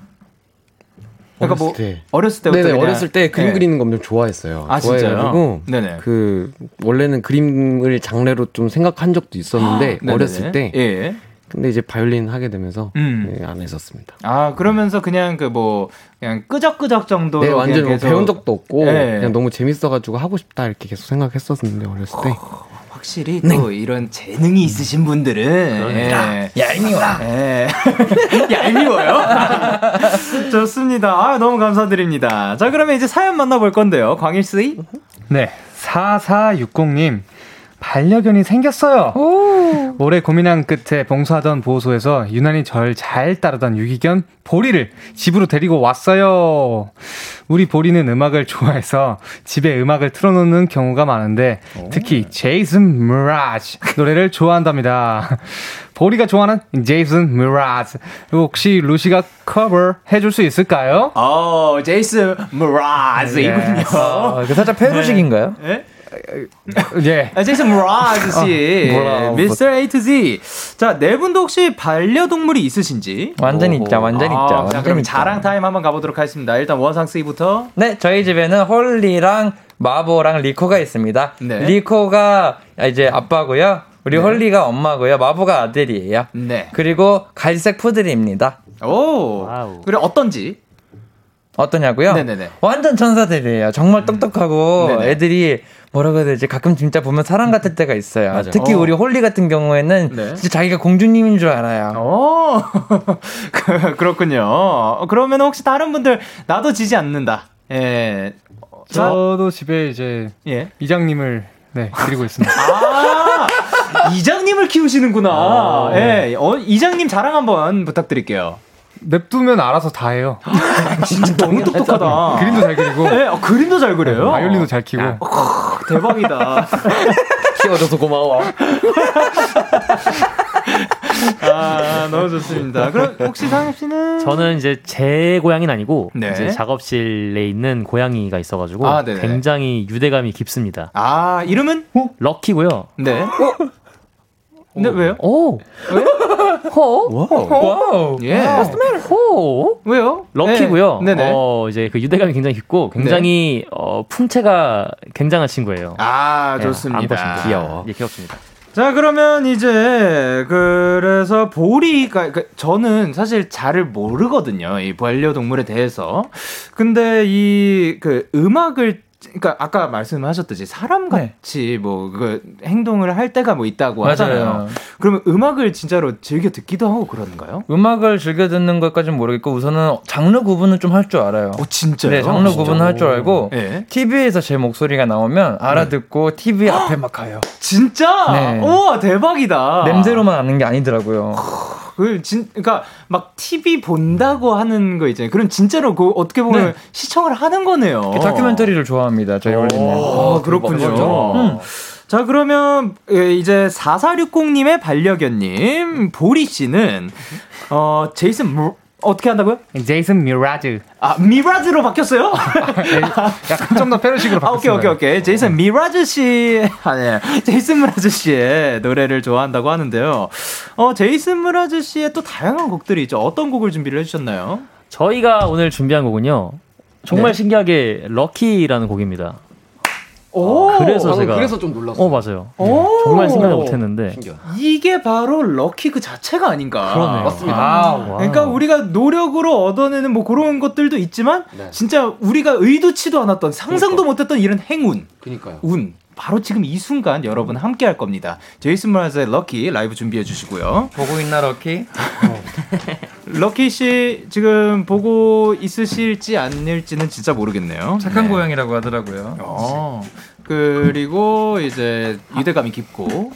A: 그러니까 뭐
G: 어렸을 때.
A: 어렸을 때부터
G: 네네,
A: 그냥-
G: 어렸을 때 그림
A: 네.
G: 그리는 거 엄청 좋아했어요.
A: 아, 진짜요?
G: 좋아해가지고
A: 네네.
G: 그 원래는 그림을 장르로 좀 생각한 적도 있었는데
A: 네네네.
G: 어렸을 때.
A: 예.
G: 근데 이제 바이올린 하게 되면서
A: 음.
G: 네, 안 했었습니다.
A: 아 그러면서 그냥 그 뭐 그냥 끄적끄적 정도.
G: 네, 완전 뭐 배운 적도 없고
A: 네.
G: 그냥 너무 재밌어가지고 하고 싶다 이렇게 계속 생각했었는데 어렸을 때.
A: 확실히 또 이런 재능이 있으신 분들은 예.
I: 얄미워.
A: 예. 얄미워요? <laughs> <laughs> 좋습니다. 아, 너무 감사드립니다. 자, 그러면 이제 사연 만나볼 건데요. 광일 씨?
F: 네. 4460님. 반려견이 생겼어요. 오래 고민한 끝에 봉사하던 보호소에서 유난히 절 잘 따르던 유기견 보리를 집으로 데리고 왔어요. 우리 보리는 음악을 좋아해서 집에 음악을 틀어놓는 경우가 많은데 특히 제이슨 무라즈 노래를 좋아한답니다. 보리가 좋아하는 제이슨 무라즈 혹시 루시가 커버 해줄 수 있을까요?
A: 어, 제이슨 무라즈 이군요.
I: 아, 그 살짝 페루식인가요?
A: 예?
F: 예.
A: 아, 제이슨 무라즈 씨.
I: 뭐라,
A: 미스터 A to Z. 자, 네 분도 혹시 반려동물이 있으신지?
I: 완전
A: 오호.
I: 있죠, 완전 있죠,
A: 자,
I: 완전
A: 그럼
I: 있죠.
A: 자랑 타임 한번 가보도록 하겠습니다. 일단 원상 씨부터.
I: 네, 저희 집에는 홀리랑 마보랑 리코가 있습니다.
A: 네.
I: 리코가 이제 아빠고요. 우리 홀리가 엄마고요. 마보가 아들이에요.
A: 네.
I: 그리고 갈색 푸들입니다.
A: 오.
H: 와우.
A: 그래, 어떤지?
I: 어떠냐고요?
A: 네네네.
I: 완전 천사들이에요. 정말 똑똑하고
A: 네네.
I: 애들이 뭐라고 해야 되지? 가끔 진짜 보면 사람 같을 때가 있어요.
G: 맞아.
I: 특히
A: 어.
I: 우리 홀리 같은 경우에는
A: 네.
I: 진짜 자기가 공주님인 줄 알아요.
A: 오, 그- <laughs> 그렇군요. 그러면 혹시 다른 분들 나도 지지 않는다. 예. 자,
F: 저도 집에 이제
A: 예.
F: 이장님을 네, 기리고 있습니다.
A: 아, 이장님을 키우시는구나. 예. 어, 이장님 자랑 한번 부탁드릴게요.
F: 냅두면 알아서 다 해요.
A: 진짜 <laughs> 너무 똑똑하다.
F: 그림도 잘 그리고
A: 예, 어, 그림도 잘 그려요.
F: 바이올린도 잘 키고.
A: 대박이다. <laughs>
G: 키워줘서 고마워.
A: 아, 너무 좋습니다. 그럼 혹시 상엽 씨는?
H: 저는 이제 제 고양이는 아니고
A: 네.
H: 이제 작업실에 있는 고양이가 있어가지고
A: 아.
H: 굉장히 유대감이 깊습니다.
A: 아, 이름은?
H: 럭키고요.
A: 네. 근데 왜요?
H: 오, 호, <laughs>
I: 와우.
A: 예.
H: 호.
A: 왜요?
H: 럭키고요.
A: 네. 네네.
H: 어, 이제 그 유대감이 굉장히 깊고 굉장히 어, 풍채가 굉장한 친구예요.
A: 아,
H: 예,
A: 좋습니다.
H: 싶습니다. 귀여워. 예, 귀엽습니다.
A: 자, 그러면 이제, 그래서 보리가, 그 저는 사실 잘 모르거든요. 이 반려동물에 대해서. 근데 이, 그, 음악을, 그러니까 아까 말씀하셨듯이 사람 같이 뭐, 그, 행동을 할 때가 뭐 있다고
I: 맞아요.
A: 하잖아요. 그러면 음악을 진짜로 즐겨 듣기도 하고 그러는가요?
I: 음악을 즐겨 듣는 것까지는 모르겠고 우선은 장르 구분은 좀 할 줄 알아요.
A: 어, 진짜요?
I: 네, 장르
A: 진짜?
I: 구분 할줄 알고
A: 네.
I: TV에서 제 목소리가 나오면 알아듣고 TV 앞에 막 가요.
A: 진짜?
I: 네.
A: 우와, 대박이다.
I: 냄새로만 아는 게 아니더라고요.
A: 그, 진, 그니까, 막, TV 본다고 하는 거 있잖아요. 그럼 진짜로 그, 어떻게 보면
I: 네.
A: 시청을 하는 거네요.
I: 그 다큐멘터리를 좋아합니다. 저희 원래는.
A: 아, 그렇군요.
I: 음.
A: 자, 그러면, 예, 이제, 4460님의 반려견님, 보리 씨는, 어, 제이슨, 무, 어떻게 한다고요?
F: 제이슨 미라즈.
A: 아, 미라즈로 바뀌었어요? <laughs>
F: 약간 좀 더 <laughs> 페르식으로
A: 아, 오케이, 오케이, 오케이. 제이슨 미라즈 씨, 아니, 제이슨 미라즈 씨의 노래를 좋아한다고 하는데요. 어, 제이슨 므라즈 씨의 또 다양한 곡들이 있죠. 어떤 곡을 준비를 해주셨나요?
H: 저희가 오늘 준비한 곡은요. 정말
A: 네.
H: 신기하게 Lucky라는 곡입니다.
A: 오!
H: 그래서
G: 방금
H: 제가
G: 그래서 좀 놀랐어요.
H: 어 맞아요.
A: 오!
H: 정말 생각을 못했는데
A: 이게 바로 Lucky 그 자체가 아닌가.
H: 그러네요.
G: 맞습니다.
H: Wow.
A: 그러니까 우리가 노력으로 얻어내는 뭐 그런 것들도 있지만
G: 네.
A: 진짜 우리가 의도치도 않았던 상상도 못했던 이런 행운,
G: 그니까요.
A: 운. 바로 지금 이 순간 여러분 함께 할 겁니다. 제이슨 므라즈의 Lucky 라이브 준비해 주시고요.
I: 보고 있나 Lucky? <laughs>
A: 럭키 씨 지금 보고 있으실지 아닐지는 진짜 모르겠네요.
I: 착한
A: 네.
I: 고양이라고 하더라고요.
A: 어, 그리고 이제 유대감이 깊고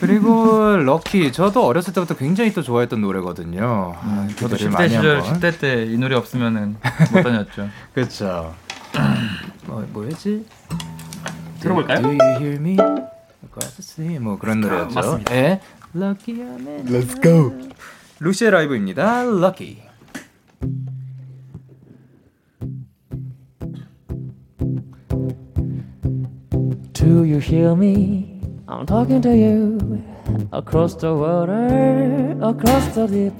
A: 그리고 럭키 저도 어렸을 때부터 굉장히 또 좋아했던 노래거든요. 아,
I: 저도
A: 기대를
I: 10대
A: 많이
I: 시절
A: 한번.
I: 10대 때 이 노래 없으면은 못 다녔죠. <laughs>
A: 그렇죠. 뭐 뭐였지?
H: 들어볼까요?
A: Do you hear me? Across the sea. 뭐 그런 노래였죠.
H: 맞습니다.
A: 예. Lucky I'm in Let's go. 루시의 라이브입니다. Lucky.
D: Do you hear me? I'm talking to you across the water, across the deep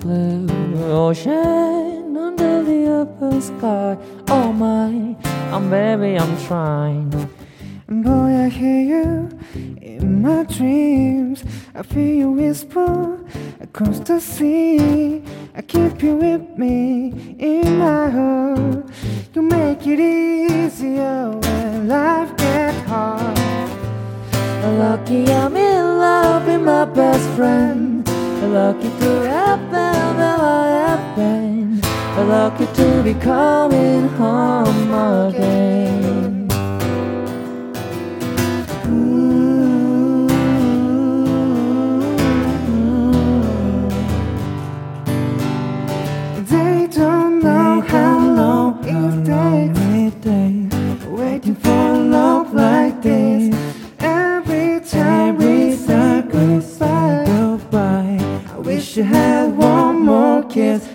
D: blue ocean, under the open sky. Oh my, I'm baby, I'm trying.
J: Boy, I hear you in my dreams. I feel you whisper across the sea. I keep you with me in my heart. You make it easier when life gets hard.
D: Lucky I'm in love with my best friend. Lucky to happen where I have been. Lucky to be coming home again.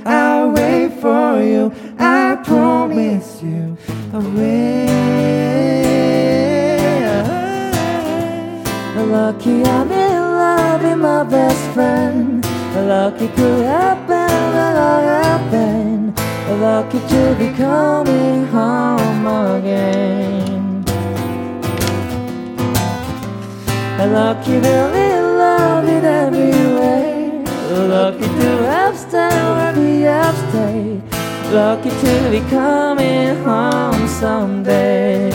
J: I'll wait for you. I promise you. I will.
D: Lucky I'm in love with my best friend. Lucky could happen have been. Lucky to be coming home again. Lucky in love in every way. Lucky to have down the upstate. Lucky to be coming home someday.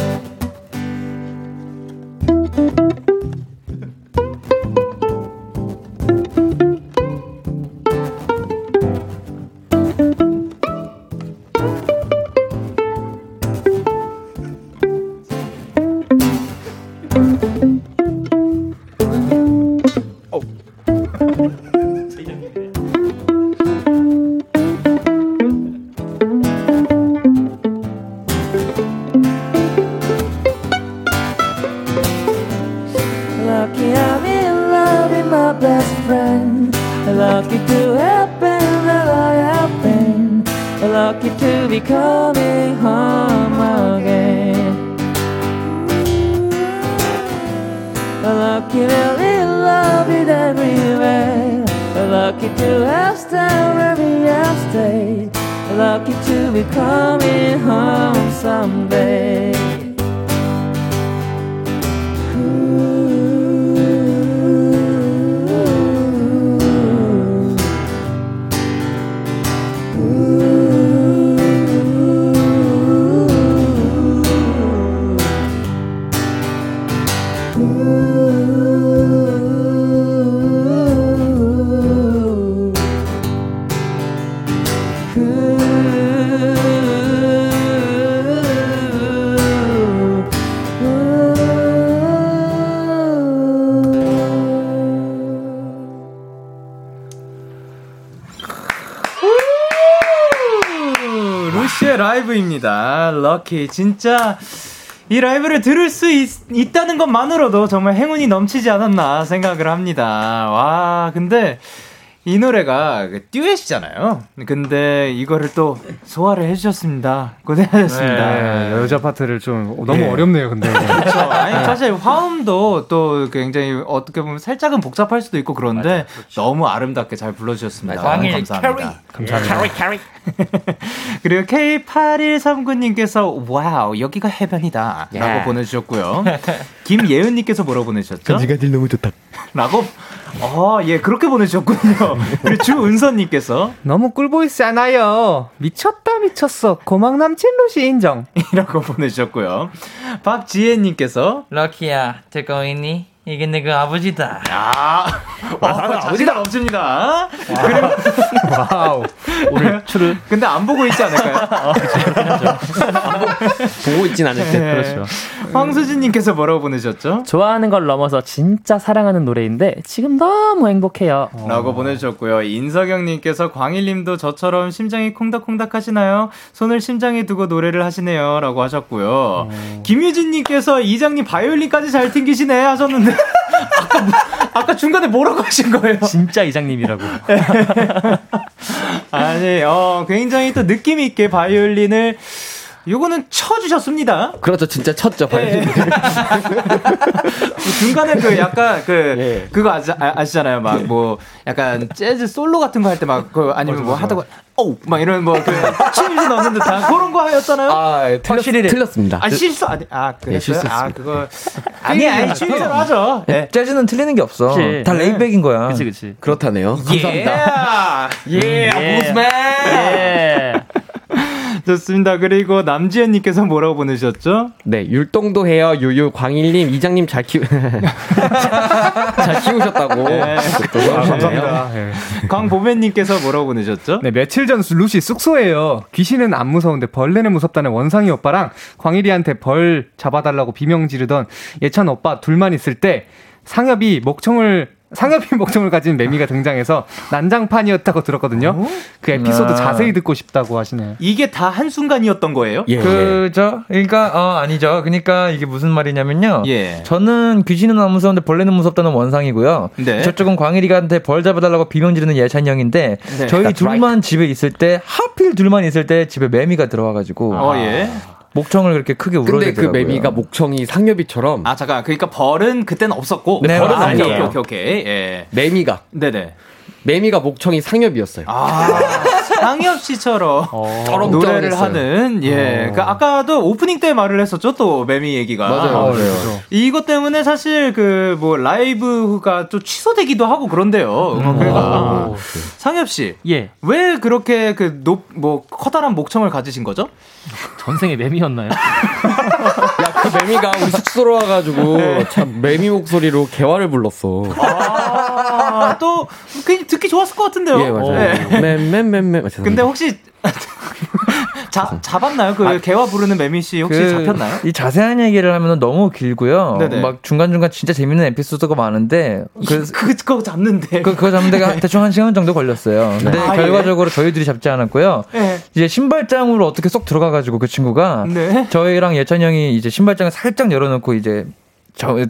D: Lucky to have stayed where we have stayed. Lucky to be coming home someday.
A: 라이브입니다. 럭키. 진짜 이 라이브를 들을 수 있, 다는 것만으로도 정말 행운이 넘치지 않았나 생각을 합니다. 와, 근데 이 노래가 그 듀엣이잖아요. 근데 이거를 또 소화를 해주셨습니다. 고생하셨습니다.
F: 네, 여자 파트를 좀 너무
A: 예.
F: 어렵네요, 근데. <laughs>
A: 그렇죠. 아니 사실 화음도 또 굉장히 어떻게 보면 살짝은 복잡할 수도 있고 그런데 너무 아름답게 잘 불러주셨습니다.
I: 광일
A: 감사합니다.
F: 감사합니다. <laughs>
A: 그리고 K8139님께서 wow 여기가 해변이다 라고
G: 야.
A: 보내주셨고요. <laughs> 김예은님께서 뭐라고 보내주셨죠?
G: 딜 너무 좋다. <laughs>
A: 라고 어, 예 그렇게 보내주셨군요. 그리고 <laughs> 주은선님께서
F: 너무 꿀voice잖아요. 미쳤다 미쳤어. 고막 남친 루시 인정. <laughs>
A: 이라고 보내주셨고요. 박지혜님께서
I: Lucky야, 듣고 있니? 이게 내 그 아버지다.
A: 아, 어, 자신감 넘칩니다. 그리고
F: wow.
H: 오늘 추를
A: 근데 안 보고 있지 않을까요? <laughs>
G: 보고 있진 않을 때.
A: 네.
H: 그렇죠.
A: 황수진님께서 뭐라고 보내셨죠?
H: 좋아하는 걸 넘어서 진짜 사랑하는 노래인데 지금 너무 행복해요.
A: 라고 보내주셨고요. 인석영님께서 광일님도 저처럼 심장이 콩닥콩닥 하시나요? 손을 심장에 두고 노래를 하시네요. 라고 하셨고요. 김유진님께서 이장님 바이올린까지 잘 튕기시네 하셨는데, 아까, 뭐- 아까 중간에 뭐라고 하신 거예요?
H: 진짜 이장님이라고. <laughs>
A: 아니, 어, 굉장히 또 느낌 있게 바이올린을, 요거는 쳐주셨습니다.
G: 그렇죠. 진짜 쳤죠.
A: 예. 중간에 그 약간 그 그거 아시, 아, 시잖아요 막 뭐 약간 재즈 솔로 같은 거 할 때 막 그 아니면 뭐 하다가 어막 이런 뭐그 침즈 넣는 듯한 그런 거 하였잖아요.
G: 아, 예, 틀렸, 틀렸습니다.
A: 아 실수 아니 아 그랬어요.
G: 예, 실수했습니다.
A: 아 그거 아니 아니 취미대로 하죠. 예.
I: 재즈는 틀리는 게 없어.
H: 그치.
I: 다 레이백인 거야.
H: 그치 그치.
G: 그렇다네요.
A: 감사합니다. 예,
H: 예.
A: 보스맨.
H: 예.
A: 좋습니다. 그리고 남지현님께서 뭐라고 보내주셨죠?
G: 네, 율동도 해요. 유유 광일님, 이장님 잘 키우 <laughs> 잘 키우셨다고.
A: 네.
G: 또
F: 아. 감사합니다. 예.
A: 광보배님께서 뭐라고 보내셨죠?
F: 네, 며칠 전 루시 숙소에요. 귀신은 안 무서운데 벌레는 무섭다는 원상이 오빠랑 광일이한테 벌 잡아달라고 비명 지르던 예찬 오빠 둘만 있을 때 상엽이 목청을 상엽이 목청을 가진 매미가 등장해서 난장판이었다고 들었거든요. 그 에피소드
I: 아.
F: 자세히 듣고 싶다고 하시네요.
A: 이게 다 한순간이었던 거예요?
G: 예, 예.
I: 그죠? 그러니까 어 아니죠. 그러니까 이게 무슨 말이냐면요.
A: 예.
I: 저는 귀신은 안 무서운데 벌레는 무섭다는 원상이고요.
A: 네.
I: 저쪽은 광일이한테 벌 잡아달라고 비명 지르는 예찬이 형인데
A: 네.
I: 저희
G: That's
I: 둘만 집에 있을 때 하필 둘만 있을 때 집에 매미가 들어와 가지고
A: 어, 예.
I: 목청을 그렇게 크게
G: 근데 그
I: 울어대더라고요.
G: 매미가 목청이 상엽이처럼
A: 아, 잠깐. 그러니까 벌은 그때는 없었고.
I: 네,
A: 벌은. 아니에요. 오케이, 오케이, 오케이. 예.
G: 매미가
A: 네네.
G: 매미가 목청이 상엽이었어요.
A: 아, 상엽 씨처럼
G: 저런
A: 노래를. 하는, 예. 그 아까도 오프닝 때 말을 했었죠, 또, 매미 얘기가.
G: 맞아요,
F: 아,
G: 맞아요.
F: 그렇죠.
A: 이것 때문에 사실 그, 뭐, 라이브가 좀 취소되기도 하고 그런데요, 음악회가. 상엽 씨.
H: 예.
A: 왜 그렇게 그 높, 뭐, 커다란 목청을 가지신 거죠?
H: 전생에 매미였나요? <laughs>
G: 야, 그 매미가 우리 숙소로 와가지고 참 매미 목소리로 개화를 불렀어.
A: 아, 또, 괜히 듣기 좋았을 것 같은데요?
G: 예, 맞아요.
A: 네.
G: 맴맴맴맴.
A: 근데 혹시 <laughs> 자, 잡았나요? 그 개화 부르는 매미 씨 혹시
I: 그,
A: 잡혔나요?
I: 이 자세한 얘기를 하면 너무 길고요.
A: 네네.
I: 막 중간중간 진짜 재밌는 에피소드가 많은데 그,
A: 그, 그거 잡는데.
I: 그, 그거 잡는 데가 <laughs> 대충 한 시간 정도 걸렸어요. 근데
A: 아, 예.
I: 결과적으로 저희들이 잡지 않았고요.
A: 예.
I: 이제 신발장으로 어떻게 쏙 들어가가지고 그 친구가
A: 네.
I: 저희랑 예찬 형이 이제 신발장을 살짝 열어놓고 이제 저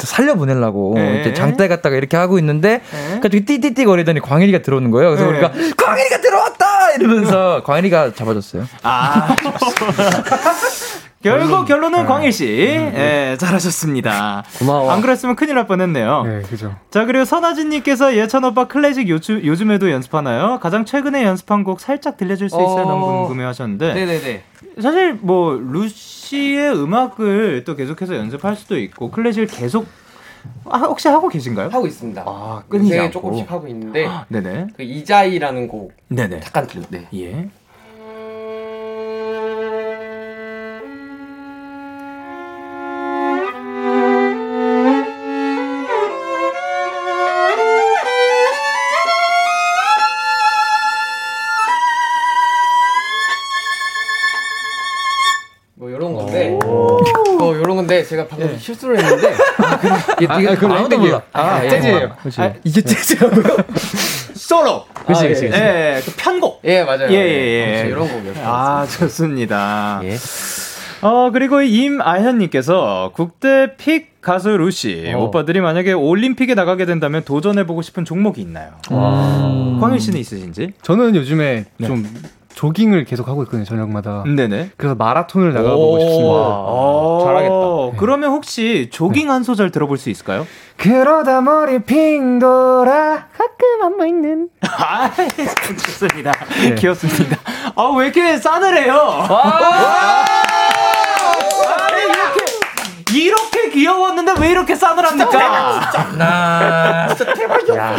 I: 살려 보내려고
A: 네.
I: 이제 장대 갔다가 이렇게 하고 있는데
A: 네.
I: 갑자기 띠띠띠 거리더니 광일이가 들어오는 거예요. 그래서
A: 네.
I: 우리가 광일이가 들어왔다 이러면서 광일이가 잡아줬어요.
A: 아. <laughs> 결국 결론은 광일 씨. 예, 잘하셨습니다.
G: 고마워.
A: 안 그랬으면 큰일 날 뻔했네요.
F: 네, 그죠.
A: 자, 그리고 선아진 님께서 예찬 오빠 클래식 요즘, 요즘에도 연습하나요? 가장 최근에 연습한 곡 살짝 들려줄 수 있어요?
G: 어.
A: 너무 궁금해 하셨는데.
G: 네네네.
A: 사실 뭐, 루시의 음악을 또 계속해서 연습할 수도 있고, 클래식을 계속, 아, 혹시 하고 계신가요?
G: 하고 있습니다.
A: 아, 끊이지 않고.
G: 조금씩 하고 있는데 <gasps>
A: 네네.
G: 그 이자이라는 곡
A: 네네.
G: 잠깐 들려. 네.
A: 예.
G: 실수를 했는데. 아, 그래. 이게,
F: 아,
G: 이게
F: 그건
G: 아무도. 몰라.
F: 아,
G: 예.
F: 재즈예요.
G: 아, 아, 이게 재즈라고요? <laughs>
A: 솔로.
G: 그치, 그치, 그치.
A: 예, 예, 그 편곡.
G: 예, 맞아요.
A: 예, 예, 예.
G: 이런 곡이었어요.
A: 아, 좋습니다.
G: 예.
A: 어, 그리고 임아현님께서 국대 픽 가수 루시.
H: 어.
A: 오빠들이 만약에 올림픽에 나가게 된다면 도전해보고 싶은 종목이 있나요? 광일 씨는 있으신지?
F: 저는 요즘에 좀 조깅을 계속 하고 있거든요, 저녁마다.
A: 네네.
F: 그래서 마라톤을 나가보고 싶습니다.
A: 어,
F: 잘하겠다.
A: 그러면 혹시 조깅 한 소절 들어볼 수 있을까요?
F: 그러다 머리 핑 돌아 가끔 안보 있는
A: 아, 좋습니다.
F: 네.
A: 귀엽습니다. 아, 왜 이렇게 싸늘해요? 와! 이렇게, 귀여웠는데 왜 이렇게 싸늘합니까? 진짜
I: 나
A: 진짜 대박이야.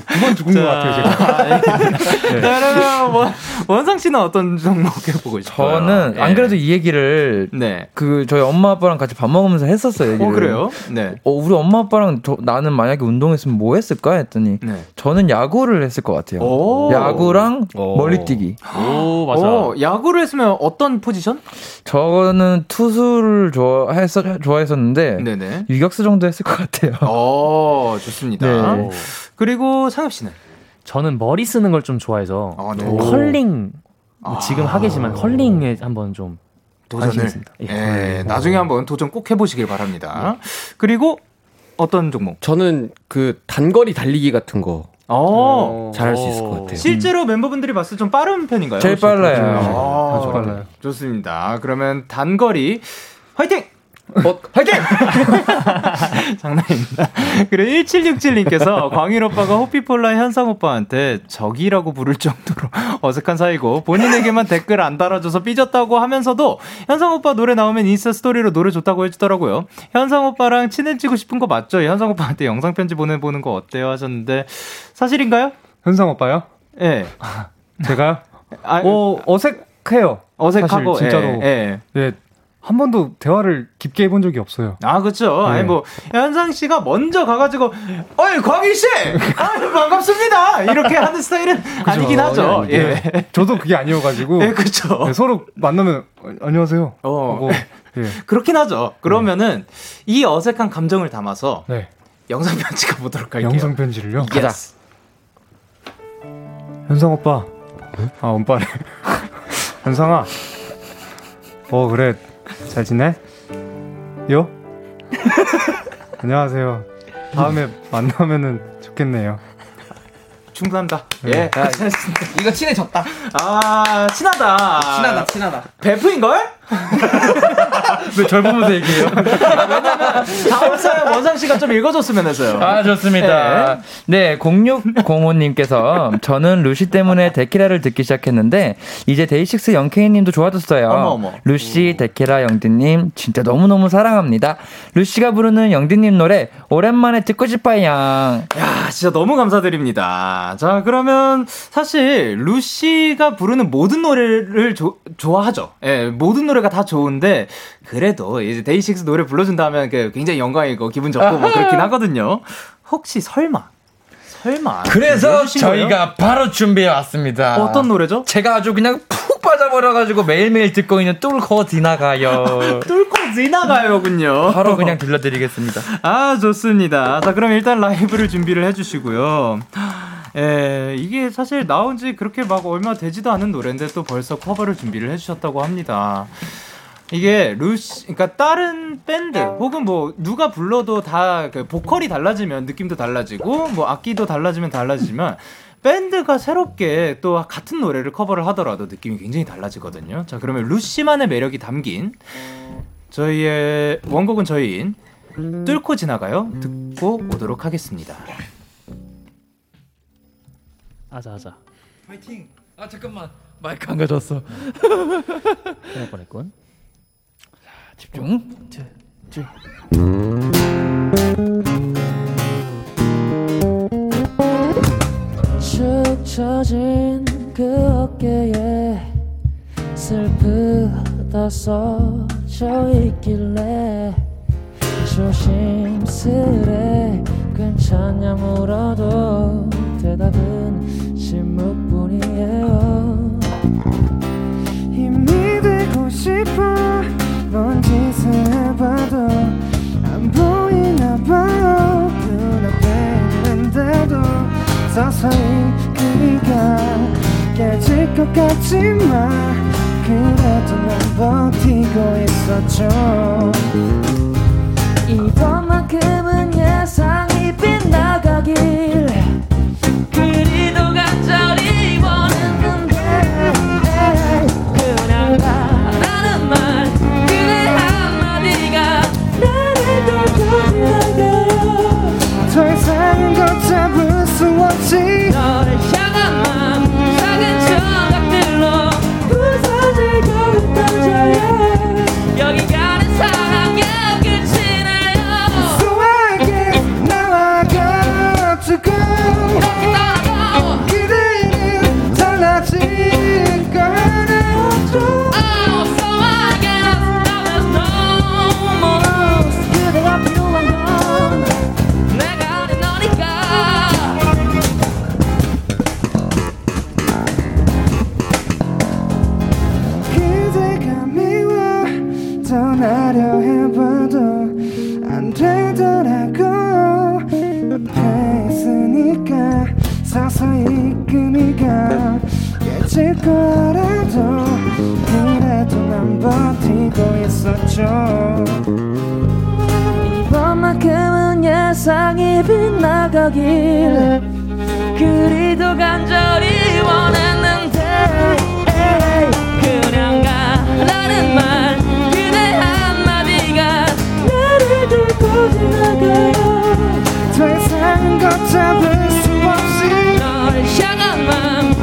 F: 두번 죽은 것 같아요, 제가. <laughs>
A: 네. 그러면 원, 원상 씨는 어떤 종목 해보고 싶어요?
I: 저는 안
A: 예.
I: 그래도 이 얘기를
A: 네.
I: 그 저희 엄마 아빠랑 같이 밥 먹으면서 했었어요. 얘기를.
A: 어, 그래요? 네.
I: 어, 우리 엄마 아빠랑 저, 나는 만약에 운동했으면 뭐 했을까 했더니
A: 네.
I: 저는 야구를 했을 것 같아요.
A: 오.
I: 야구랑
A: 오.
I: 멀리뛰기.
H: 오, 맞아.
A: 어, 야구를 했으면 어떤 포지션?
I: 저는 투수를 좋아했어, 좋아했었는데
A: 네네.
I: 유격수 정도 했을 것 같아요.
A: 어, 좋습니다.
I: 네.
A: 그리고 상엽 씨는?
H: 저는 머리 쓰는 걸 좀 좋아해서
A: 아, 네.
H: 컬링 뭐 지금 하겠지만 컬링에 한번 좀
A: 도전을.
H: 예.
A: 예, 나중에 한번 도전 꼭 해보시길 바랍니다. 그리고 어떤 종목?
G: 저는 그 단거리 달리기 같은 거
A: 어,
G: 잘할 수 있을 것 같아요.
A: 실제로 멤버분들이 봤을 때 좀 빠른 편인가요?
I: 제일 빨라요.
A: 아,
F: 아주 빨라요.
A: 좋습니다. 그러면 단거리 화이팅!
G: 어,
A: 화이팅! <laughs> 장난입니다. 그리고 1767님께서 광일 오빠가 호피폴라 현상 오빠한테 적이라고 부를 정도로 <laughs> 어색한 사이고 본인에게만 댓글 안 달아줘서 삐졌다고 하면서도 현상 오빠 노래 나오면 인스타 스토리로 노래 좋다고 해주더라고요. 현상 오빠랑 친해지고 싶은 거 맞죠? 현상 오빠한테 영상 편지 보내보는 거 어때요? 하셨는데 사실인가요?
F: 현상 오빠요?
A: 예. 네.
F: 제가요?
A: 아,
F: 어, 어색해요.
A: 어색하고
F: 사실 진짜로.
A: 예, 예.
F: 네. 한 번도 대화를 깊게 해본 적이 없어요.
A: 아, 그쵸.
F: 네.
A: 아니, 뭐, 현상 씨가 먼저 가가지고, 어이, 광희 씨! 아, 반갑습니다! 이렇게 하는 스타일은 <laughs> 아니긴 하죠. 예.
F: 네. 저도 그게 아니어가지고.
A: 예, 그쵸.
F: 네, 서로 만나면 어, 안녕하세요.
A: 어.
F: 하고, 예.
A: 그렇긴 하죠. 그러면은, 이 어색한 감정을 담아서,
F: 네.
A: 영상 편지 가보도록 할게요.
F: 영상 편지를요?
A: Yes.
F: 현상 오빠. 아, 오빠래. 현상아. 어, 그래. 잘 지내? 요? <laughs> 안녕하세요. 다음에 만나면은 좋겠네요.
A: 충분합니다.
F: 네.
A: 예.
F: 야, <laughs>
A: 이거 친해졌다. 아, 친하다.
G: 친하다, 친하다.
A: 베프인걸? <laughs>
F: 왜 절 보면서 얘기해요?
A: 다음 사연 원상 씨가 좀 읽어줬으면 해서요.
I: 아, 좋습니다. 네, 0605님께서 저는 루시 때문에 데키라를 듣기 시작했는데 이제 데이식스 영케이님도 좋아졌어요.
A: 어머, 어머.
I: 루시, 데키라, 영디님 진짜 너무 너무 사랑합니다. 루시가 부르는 영디님 노래 오랜만에 듣고 싶어요.
A: 야, 진짜 너무 감사드립니다. 자, 그러면 사실 루시가 부르는 모든 노래를 조- 좋아하죠. 예, 모든 노래가 다 좋은데 그래도 이제 데이식스 노래 불러준다면 그 굉장히 영광이고 기분 좋고 뭐 그렇긴 <laughs> 하거든요. 혹시 설마 설마
I: 그래서
A: 거예요?
I: 저희가 바로 준비해 왔습니다.
A: 어떤 노래죠?
I: 제가 아주 그냥 푹 빠져버려가지고 매일매일 듣고 있는 뚫고 지나가요. <laughs>
A: 뚫고 지나가요군요.
I: 바로 그냥 들려드리겠습니다.
A: 아, 좋습니다. 자, 그럼 일단 라이브를 준비를 해주시고요. 예, 이게 사실 나온 지 그렇게 막 얼마 되지도 않은 노래인데 또 벌써 커버를 준비를 해주셨다고 합니다. 이게 루시, 그러니까 다른 밴드 혹은 뭐 누가 불러도 다 그 보컬이 달라지면 느낌도 달라지고 뭐 악기도 달라지면 달라지지만 밴드가 새롭게 또 같은 노래를 커버를 하더라도 느낌이 굉장히 달라지거든요. 자, 그러면 루시만의 매력이 담긴 저희의 원곡은 저희인 뚫고 지나가요. 듣고 오도록 하겠습니다.
H: 하자 하자.
I: 파이팅. 아 잠깐만 마이크 안 가져왔어.
H: 끝날 뻔했군.
I: 집중.
D: 축 처진 그 어깨에 슬프다 써져 있길래 조심스레 괜찮냐 물어도 대답은 침묵뿐이에요.
J: 힘이 되고 싶어. 넌 짓을 해봐도 안 보이나 봐요. 눈앞에 있는데도 서서히 그리가 깨질 것 같지만 그래도 난 버티고 있었죠 수
D: 나가길 그리도 간절히 원했는데 그냥 가라는 말 그대 한마디가 나를 들고 지나가요.
J: 더 이상 걷잡을 수 없이
D: 널 향한 맘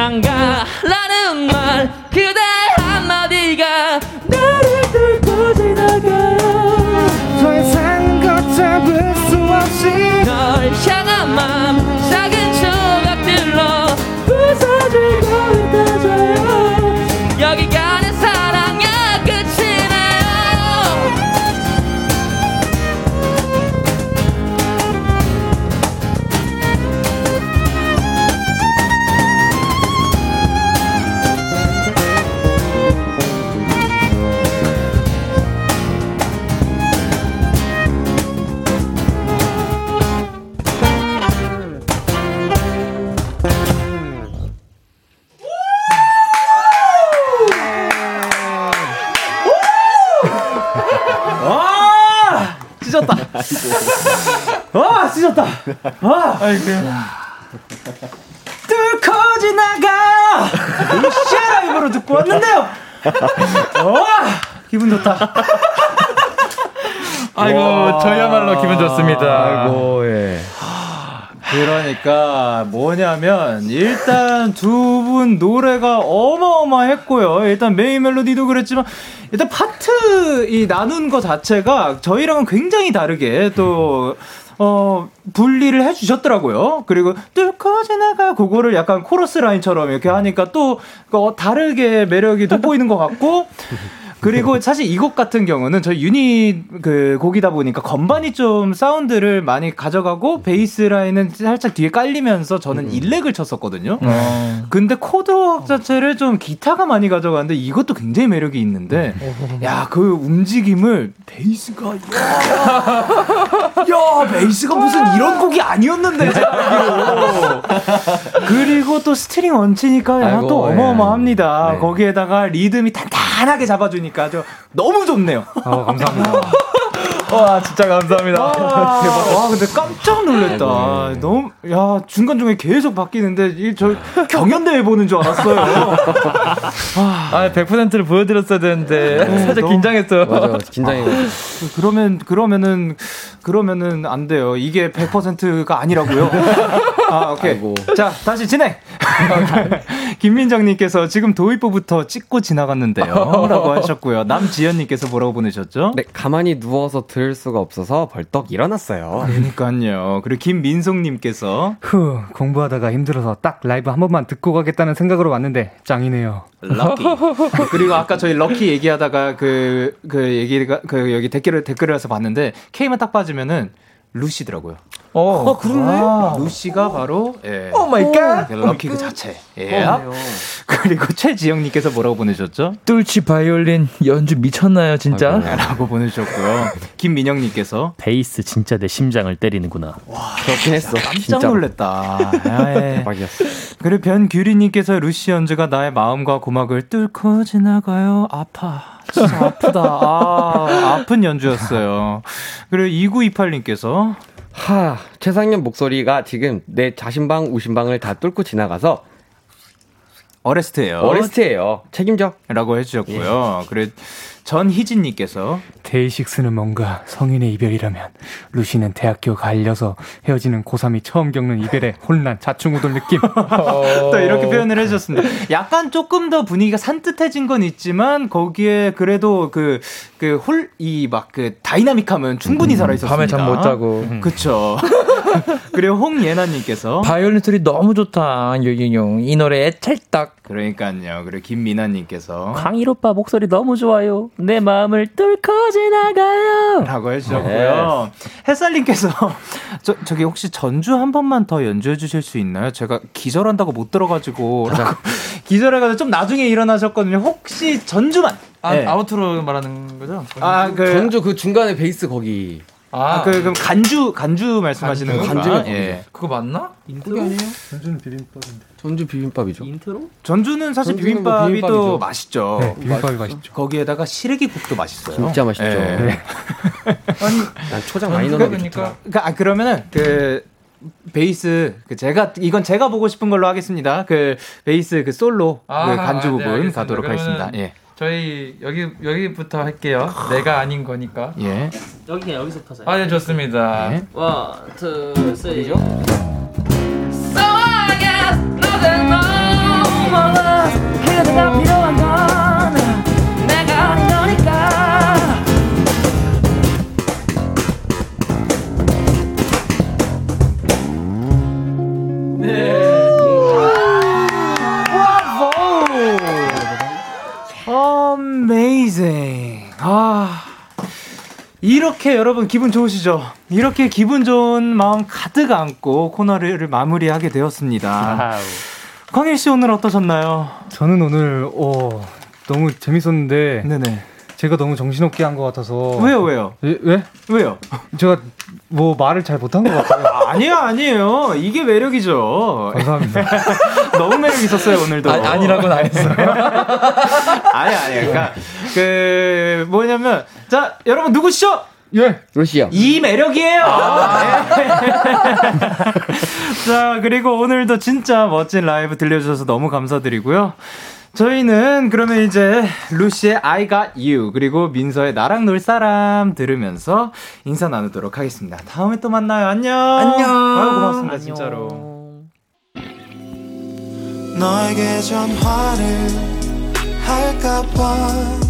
D: 그냥 가라는 말 그대
A: 찢었다. 아, 아이고. 뚫고 지나가! 으쌰! 라이브로 듣고 왔는데요! 와! 기분 좋다.
I: 아이고,
A: 와.
I: 저야말로 기분 좋습니다.
G: 아이고, 예.
A: 그러니까 뭐냐면 일단 두 분 노래가 어마어마했고요. 일단 메인 멜로디도 그랬지만 일단 파트 이 나눈 거 자체가 저희랑은 굉장히 다르게 또 어, 분리를 해주셨더라고요. 그리고 뚫고 지나가 그거를 약간 코러스 라인처럼 이렇게 하니까 또 어, 다르게 매력이 돋보이는 것 같고 <laughs> 그리고 사실 이곡 같은 경우는 저희 유닛 그 곡이다 보니까 건반이 좀 사운드를 많이 가져가고 베이스 라인은 살짝 뒤에 깔리면서 저는 일렉을 쳤었거든요.
I: 어.
A: 근데 chord work 자체를 좀 기타가 많이 가져가는데 이것도 굉장히 매력이 있는데 야 그 움직임을 베이스가 야, <laughs> 야 베이스가 무슨 이런 곡이 아니었는데 그리고 또 string 얹히니까 야,
G: 아이고,
A: 또
G: 예.
A: 어마어마합니다.
G: 네.
A: 거기에다가 리듬이 단단하게 잡아주니까 저 너무 좋네요.
F: 어, 감사합니다. <laughs>
I: 와, 진짜 감사합니다.
A: 와, <laughs> 와, 근데 깜짝 놀랐다. 너무, 야, 중간중간에 계속 바뀌는데, 이, 저, 경연 대회 보는 줄 알았어요. <laughs>
I: 아, 100%를 보여드렸어야 되는데 <laughs> 살짝
A: 너무-
I: 긴장했어요.
G: 맞아, 긴장해가지고.
A: 그러면, 그러면은, 그러면은 안 돼요. 이게 100%가 아니라고요. 아, 오케이. 자, 다시 진행! 김민정님께서 지금 도입부부터 찍고 지나갔는데요. 라고 하셨고요. 남지연님께서 뭐라고 보내셨죠?
G: 네, 가만히 누워서 들을 수가 없어서 벌떡 일어났어요.
A: 그러니까요. 그리고 김민송님께서
F: 후, 공부하다가 힘들어서 딱 라이브 한 번만 듣고 가겠다는 생각으로 왔는데 짱이네요.
A: 럭키. <laughs> 그리고 아까 저희 Lucky 얘기하다가 그, 그 얘기가, 그 여기 댓글을, 댓글을 해서 봤는데, K만 딱 빠지면은 루시더라고요.
I: 어,
A: 그러네. 루시가 바로, 예.
I: Oh my god.
A: 그 Lucky 그 자체. 예.
I: 어,
A: 그리고 <laughs> 최지영 님께서 뭐라고 보내셨죠?
I: 뚫치 바이올린 연주 미쳤나요, 진짜?
A: 라고 보내주셨고요. 김민영 님께서
H: 베이스 진짜 내 심장을 때리는구나.
G: 그렇긴 했어.
A: 깜짝 놀랐다. 아, 예. <laughs>
G: 대박이었어.
A: 그리고 변규리 님께서 루시 연주가 나의 마음과 고막을 뚫고 지나가요. 아파. 진짜 아프다. 아, 아픈 연주였어요. 그리고 2928님께서
G: 하, 최상현 목소리가 지금 내 자신방, 우신방을 다 뚫고 지나가서
A: 어레스트예요.
G: 어레스트예요. 책임져.
A: 라고 해주셨고요. 그리고 전희진님께서
F: 데이식스는 뭔가 성인의 이별이라면 루시는 대학교 갈려서 헤어지는 고3이 처음 겪는 이별의 <laughs> 혼란, 좌충우돌 느낌.
A: 또 이렇게 표현을 해주셨습니다. 약간 조금 더 분위기가 산뜻해진 건 있지만 거기에 그래도 그 그 홀 이 막그 다이나믹함은 충분히 살아 있었습니다.
I: 밤에 잠 못 자고.
A: 그쵸. <laughs> <laughs> 그리고 홍예나님께서
I: 바이올린 소리 너무 좋다. 요요용. 이 노래 찰떡.
A: 그러니까요. 그리고 김민아님께서
H: 광일 오빠 목소리 너무 좋아요. 내 마음을 뚫고 지나가요.
A: 라고 해주셨고요. 햇살님께서 <laughs> 저, 저기 혹시 전주 한 번만 더 연주해 주실 수 있나요? 제가 기절한다고 못 들어가지고 <laughs> 기절해가지고 좀 나중에 일어나셨거든요. 혹시 전주만
I: 아,
A: 네.
I: outro 말하는 거죠?
A: 아, 그,
G: 전주 그 중간에 베이스 거기.
A: 아, 그, 그럼 간주, 간주 말씀하시는
I: 간주?
A: 건가? 예.
I: 그거 맞나?
H: 인트로?
F: 전주는 비빔밥인데.
G: 전주 비빔밥이죠.
H: 인트로?
A: 전주는 사실
G: 전주는 뭐
A: 비빔밥이
G: 비빔밥이죠.
A: 또 맛있죠.
F: 네, 비빔밥이 맛 있죠.
A: 거기에다가 시래기국도 맛있어요.
G: 진짜 맛있죠.
A: 예.
F: 네. <laughs>
G: 난 초장 많이 넣어
I: 그러니까
A: 그러니까 아, 그러면은 그 베이스 그 제가 이건 제가 보고 싶은 걸로 하겠습니다. 그 베이스 그 솔로 그 간주
I: 네,
A: 부분
I: 알겠습니다.
A: 가도록
I: 그러면은
A: 하겠습니다. 예.
I: 저희 여기 여기부터 할게요. 내가 아닌 거니까.
A: 예.
H: 여기 그냥 여기서부터 하세요.
I: 아, 네, 좋습니다.
A: 예.
H: One, two, three.
D: 그대가 필요한
A: Amazing. 아. 이렇게 여러분 기분 좋으시죠? 이렇게 기분 좋은 마음 가득 안고 코너를 마무리하게 되었습니다. 광일 씨 오늘 어떠셨나요?
F: 저는 오늘, 어, 너무 재밌었는데,
A: 네네.
F: 제가 너무 정신없게 한 것 같아서.
A: 왜요, 왜요?
F: 예, 왜?
A: 왜요?
F: 제가 뭐 말을 잘 못한 것 같아요.
A: 아니요, 아니에요. 이게 매력이죠.
F: 감사합니다. <laughs>
A: 너무 매력 있었어요, 오늘도.
I: 아, 아니라고는 안 했어요. <laughs>
A: 아니, 아니. 그러니까, 그, 뭐냐면, 자, 여러분 누구시죠?
F: 예.
G: 루시요.
A: 이 매력이에요. 네. <laughs> 자, 그리고 오늘도 진짜 멋진 라이브 들려주셔서 너무 감사드리고요. 저희는 그러면 이제 루시의 I Got You 그리고 민서의 나랑 놀 사람 들으면서 인사 나누도록 하겠습니다. 다음에 또 만나요. 안녕. 안녕. 아유, 고맙습니다, 진짜로.
J: 너에게 전화를 할까봐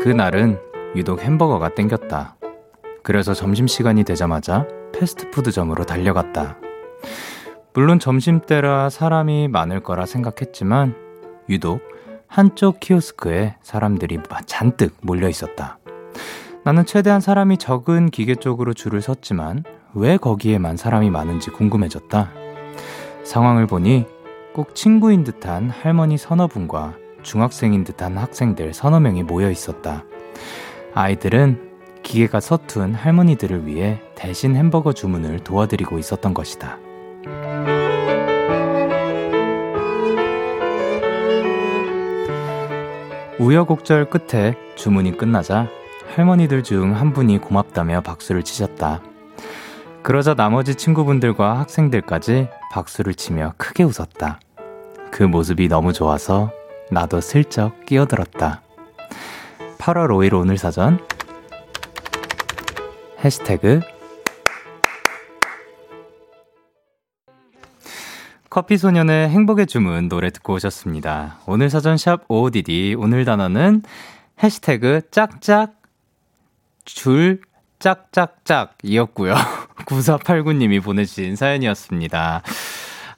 A: 그날은 유독 햄버거가 땡겼다. 그래서 점심시간이 되자마자 패스트푸드점으로 달려갔다. 물론 점심때라 사람이 많을 거라 생각했지만 유독 한쪽 키오스크에 사람들이 잔뜩 몰려 있었다. 나는 최대한 사람이 적은 기계 쪽으로 줄을 섰지만 왜 거기에만 사람이 많은지 궁금해졌다. 상황을 보니 꼭 친구인 듯한 할머니 서너 분과 중학생인 듯한 학생들 서너 명이 모여 있었다. 아이들은 기계가 서툰 할머니들을 위해 대신 햄버거 주문을 도와드리고 있었던 것이다. 우여곡절 끝에 주문이 끝나자 할머니들 중 한 분이 고맙다며 박수를 치셨다. 그러자 나머지 친구분들과 학생들까지 박수를 치며 크게 웃었다. 그 모습이 너무 좋아서 나도 슬쩍 끼어들었다. 8월 5일 오늘 사전 해시태그 커피소년의 행복의 주문 노래 듣고 오셨습니다. 오늘 사전 샵 OODD 오늘 단어는 해시태그 짝짝 줄 짝짝짝 이었고요. <laughs> 9489님이 보내주신 사연이었습니다.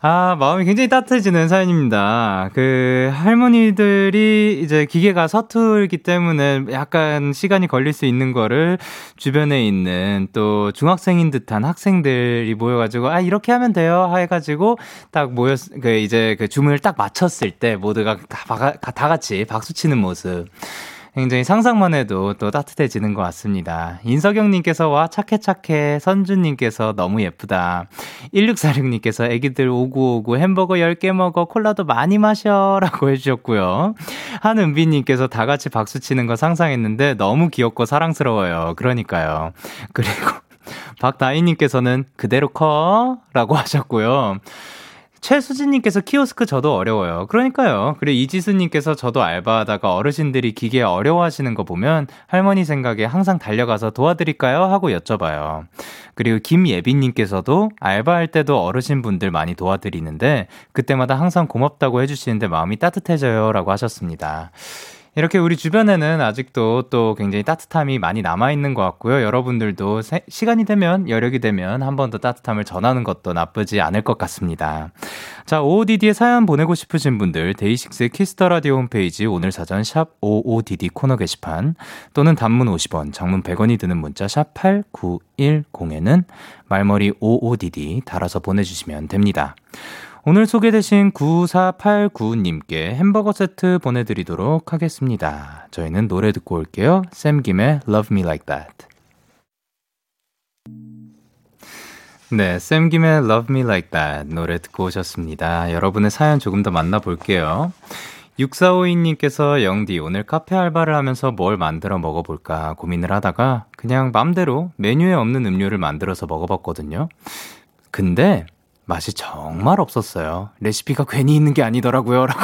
A: 아, 마음이 굉장히 따뜻해지는 사연입니다. 그, 할머니들이 이제 기계가 서툴기 때문에 약간 시간이 걸릴 수 있는 거를 주변에 있는 또 중학생인 듯한 학생들이 모여가지고, 아, 이렇게 하면 돼요. 해가지고 딱 모였, 그 이제 그 주문을 딱 맞췄을 때 모두가 다, 다 같이 박수 치는 모습. 굉장히 상상만 해도 또 따뜻해지는 것 같습니다. 인석영님께서 와 착해 착해 선주님께서 너무 예쁘다. 1646님께서 애기들 오구오구 햄버거 10개 먹어 콜라도 많이 마셔 라고 해주셨고요. 한은비님께서 다 같이 박수 치는 거 상상했는데 너무 귀엽고 사랑스러워요. 그러니까요. 그리고 <laughs> 박다희님께서는 그대로 커 라고 하셨고요. 최수진님께서 키오스크 저도 어려워요. 그러니까요. 그리고 이지수님께서 저도 알바하다가 어르신들이 기계 어려워하시는 거 보면 할머니 생각에 항상 달려가서 도와드릴까요? 하고 여쭤봐요. 그리고 김예빈님께서도 알바할 때도 어르신분들 많이 도와드리는데 그때마다 항상 고맙다고 해주시는데 마음이 따뜻해져요. 라고 하셨습니다. 이렇게 우리 주변에는 아직도 또 굉장히 따뜻함이 많이 남아있는 것 같고요. 여러분들도 세, 시간이 되면, 여력이 되면 한 번 더 따뜻함을 전하는 것도 나쁘지 않을 것 같습니다. 자, OODD에 사연 보내고 싶으신 분들, 데이식스의 키스 더 라디오 홈페이지 오늘 사전 샵 OODD 코너 게시판 또는 단문 50원, 장문 100원이 드는 문자 샵 8910에는 말머리 OODD 달아서 보내주시면 됩니다. 오늘 소개되신 9489님께 햄버거 세트 보내드리도록 하겠습니다. 저희는 노래 듣고 올게요. 샘김의 Love Me Like That. 네, 샘김의 Love Me Like That 노래 듣고 오셨습니다. 여러분의 사연 조금 더 만나볼게요. 6452님께서 영디 오늘 카페 알바를 하면서 뭘 만들어 먹어볼까 고민을 하다가 그냥 맘대로 메뉴에 없는 음료를 만들어서 먹어봤거든요. 근데 맛이 정말 없었어요. 레시피가 괜히 있는 게 아니더라고요. 라고.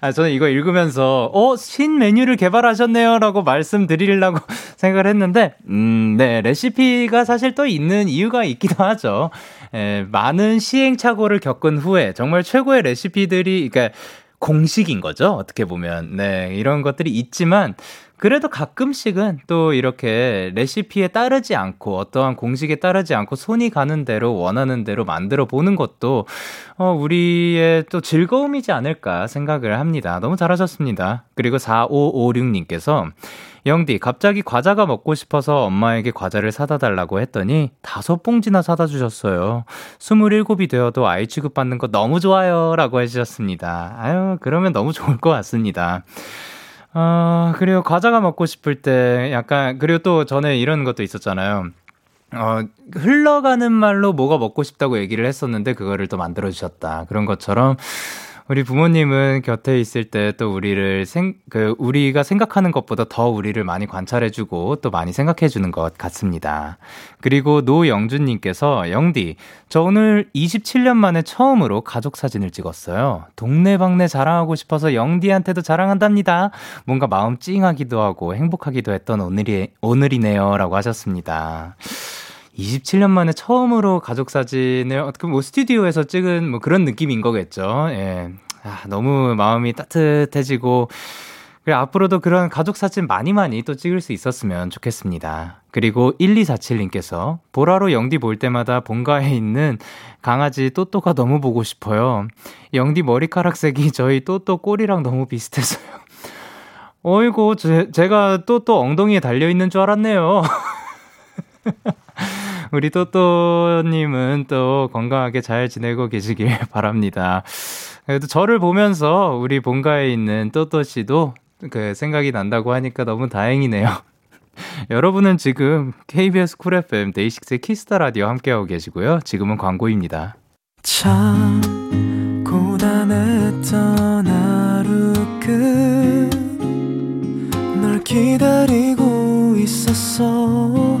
A: 아, 저는 이거 읽으면서, 어, 신 메뉴를 개발하셨네요. 라고 말씀드리려고 <laughs> 생각을 했는데, 음, 네, 레시피가 사실 또 있는 이유가 있기도 하죠. 에, 많은 시행착오를 겪은 후에 정말 최고의 레시피들이, 그러니까 공식인 거죠. 어떻게 보면. 네, 이런 것들이 있지만, 그래도 가끔씩은 또 이렇게 레시피에 따르지 않고 어떠한 공식에 따르지 않고 손이 가는 대로 원하는 대로 만들어 보는 것도 어, 우리의 또 즐거움이지 않을까 생각을 합니다. 너무 잘하셨습니다. 그리고 4556님께서 영디, 갑자기 과자가 먹고 싶어서 엄마에게 과자를 사다 달라고 했더니 다섯 봉지나 사다 주셨어요. 27이 되어도 아이 취급받는 거 너무 좋아요. 라고 해주셨습니다. 아유, 그러면 너무 좋을 것 같습니다. 아, 그리고 과자가 먹고 싶을 때 약간, 그리고 또 전에 이런 것도 있었잖아요. 어, 흘러가는 말로 뭐가 먹고 싶다고 얘기를 했었는데 그거를 또 만들어 주셨다. 그런 것처럼 우리 부모님은 곁에 있을 때 또 우리를 생, 그, 우리가 생각하는 것보다 더 우리를 많이 관찰해주고 또 많이 생각해주는 것 같습니다. 그리고 노영준님께서, 영디, 저 오늘 27년 만에 처음으로 가족 사진을 찍었어요. 동네방네 자랑하고 싶어서 영디한테도 자랑한답니다. 뭔가 마음 찡하기도 하고 행복하기도 했던 오늘이, 오늘이네요. 라고 하셨습니다. 27년 만에 처음으로 가족 사진을 어떻게 뭐 스튜디오에서 찍은 뭐 그런 느낌인 거겠죠. 예. 아, 너무 마음이 따뜻해지고 그래 앞으로도 그런 가족 사진 많이 많이 또 찍을 수 있었으면 좋겠습니다. 그리고 1247님께서 보라로 영디 볼 때마다 본가에 있는 강아지 또또가 너무 보고 싶어요. 영디 머리카락색이 저희 또또 꼬리랑 너무 비슷해서요. 어이구, 제, 제가 또또 엉덩이에 달려 있는 줄 알았네요. <laughs> 우리 또또님은 또 건강하게 잘 지내고 계시길 <laughs> 바랍니다. 그래도 저를 보면서 우리 본가에 있는 또또 씨도 그 생각이 난다고 하니까 너무 다행이네요. <laughs> 여러분은 지금 KBS 쿨 FM 데이식스의 키스 더 라디오 함께하고 계시고요. 지금은 광고입니다.
C: 참 고단했던 하루 끝 널 기다리고 있었어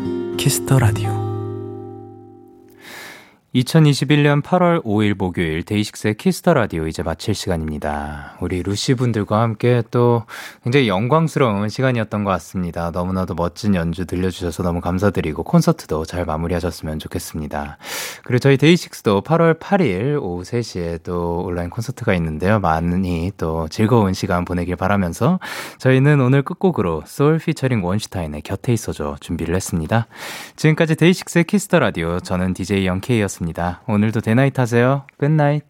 C: 키스 더 라디오
A: 2021년 8월 5일 목요일 데이식스의 키스 더 라디오 이제 마칠 시간입니다. 우리 루시 분들과 함께 또 굉장히 영광스러운 시간이었던 것 같습니다. 너무나도 멋진 연주 들려주셔서 너무 감사드리고 콘서트도 잘 마무리하셨으면 좋겠습니다. 그리고 저희 데이식스도 8월 8일 오후 3시에 또 온라인 콘서트가 있는데요. 많이 또 즐거운 시간 보내길 바라면서 저희는 오늘 끝곡으로 쏠 피처링 원슈타인의 곁에 있어줘 준비를 했습니다. 지금까지 데이식스의 키스 더 라디오 저는 DJ 영케이였습니다. 오늘도 데나잇 하세요. Good night.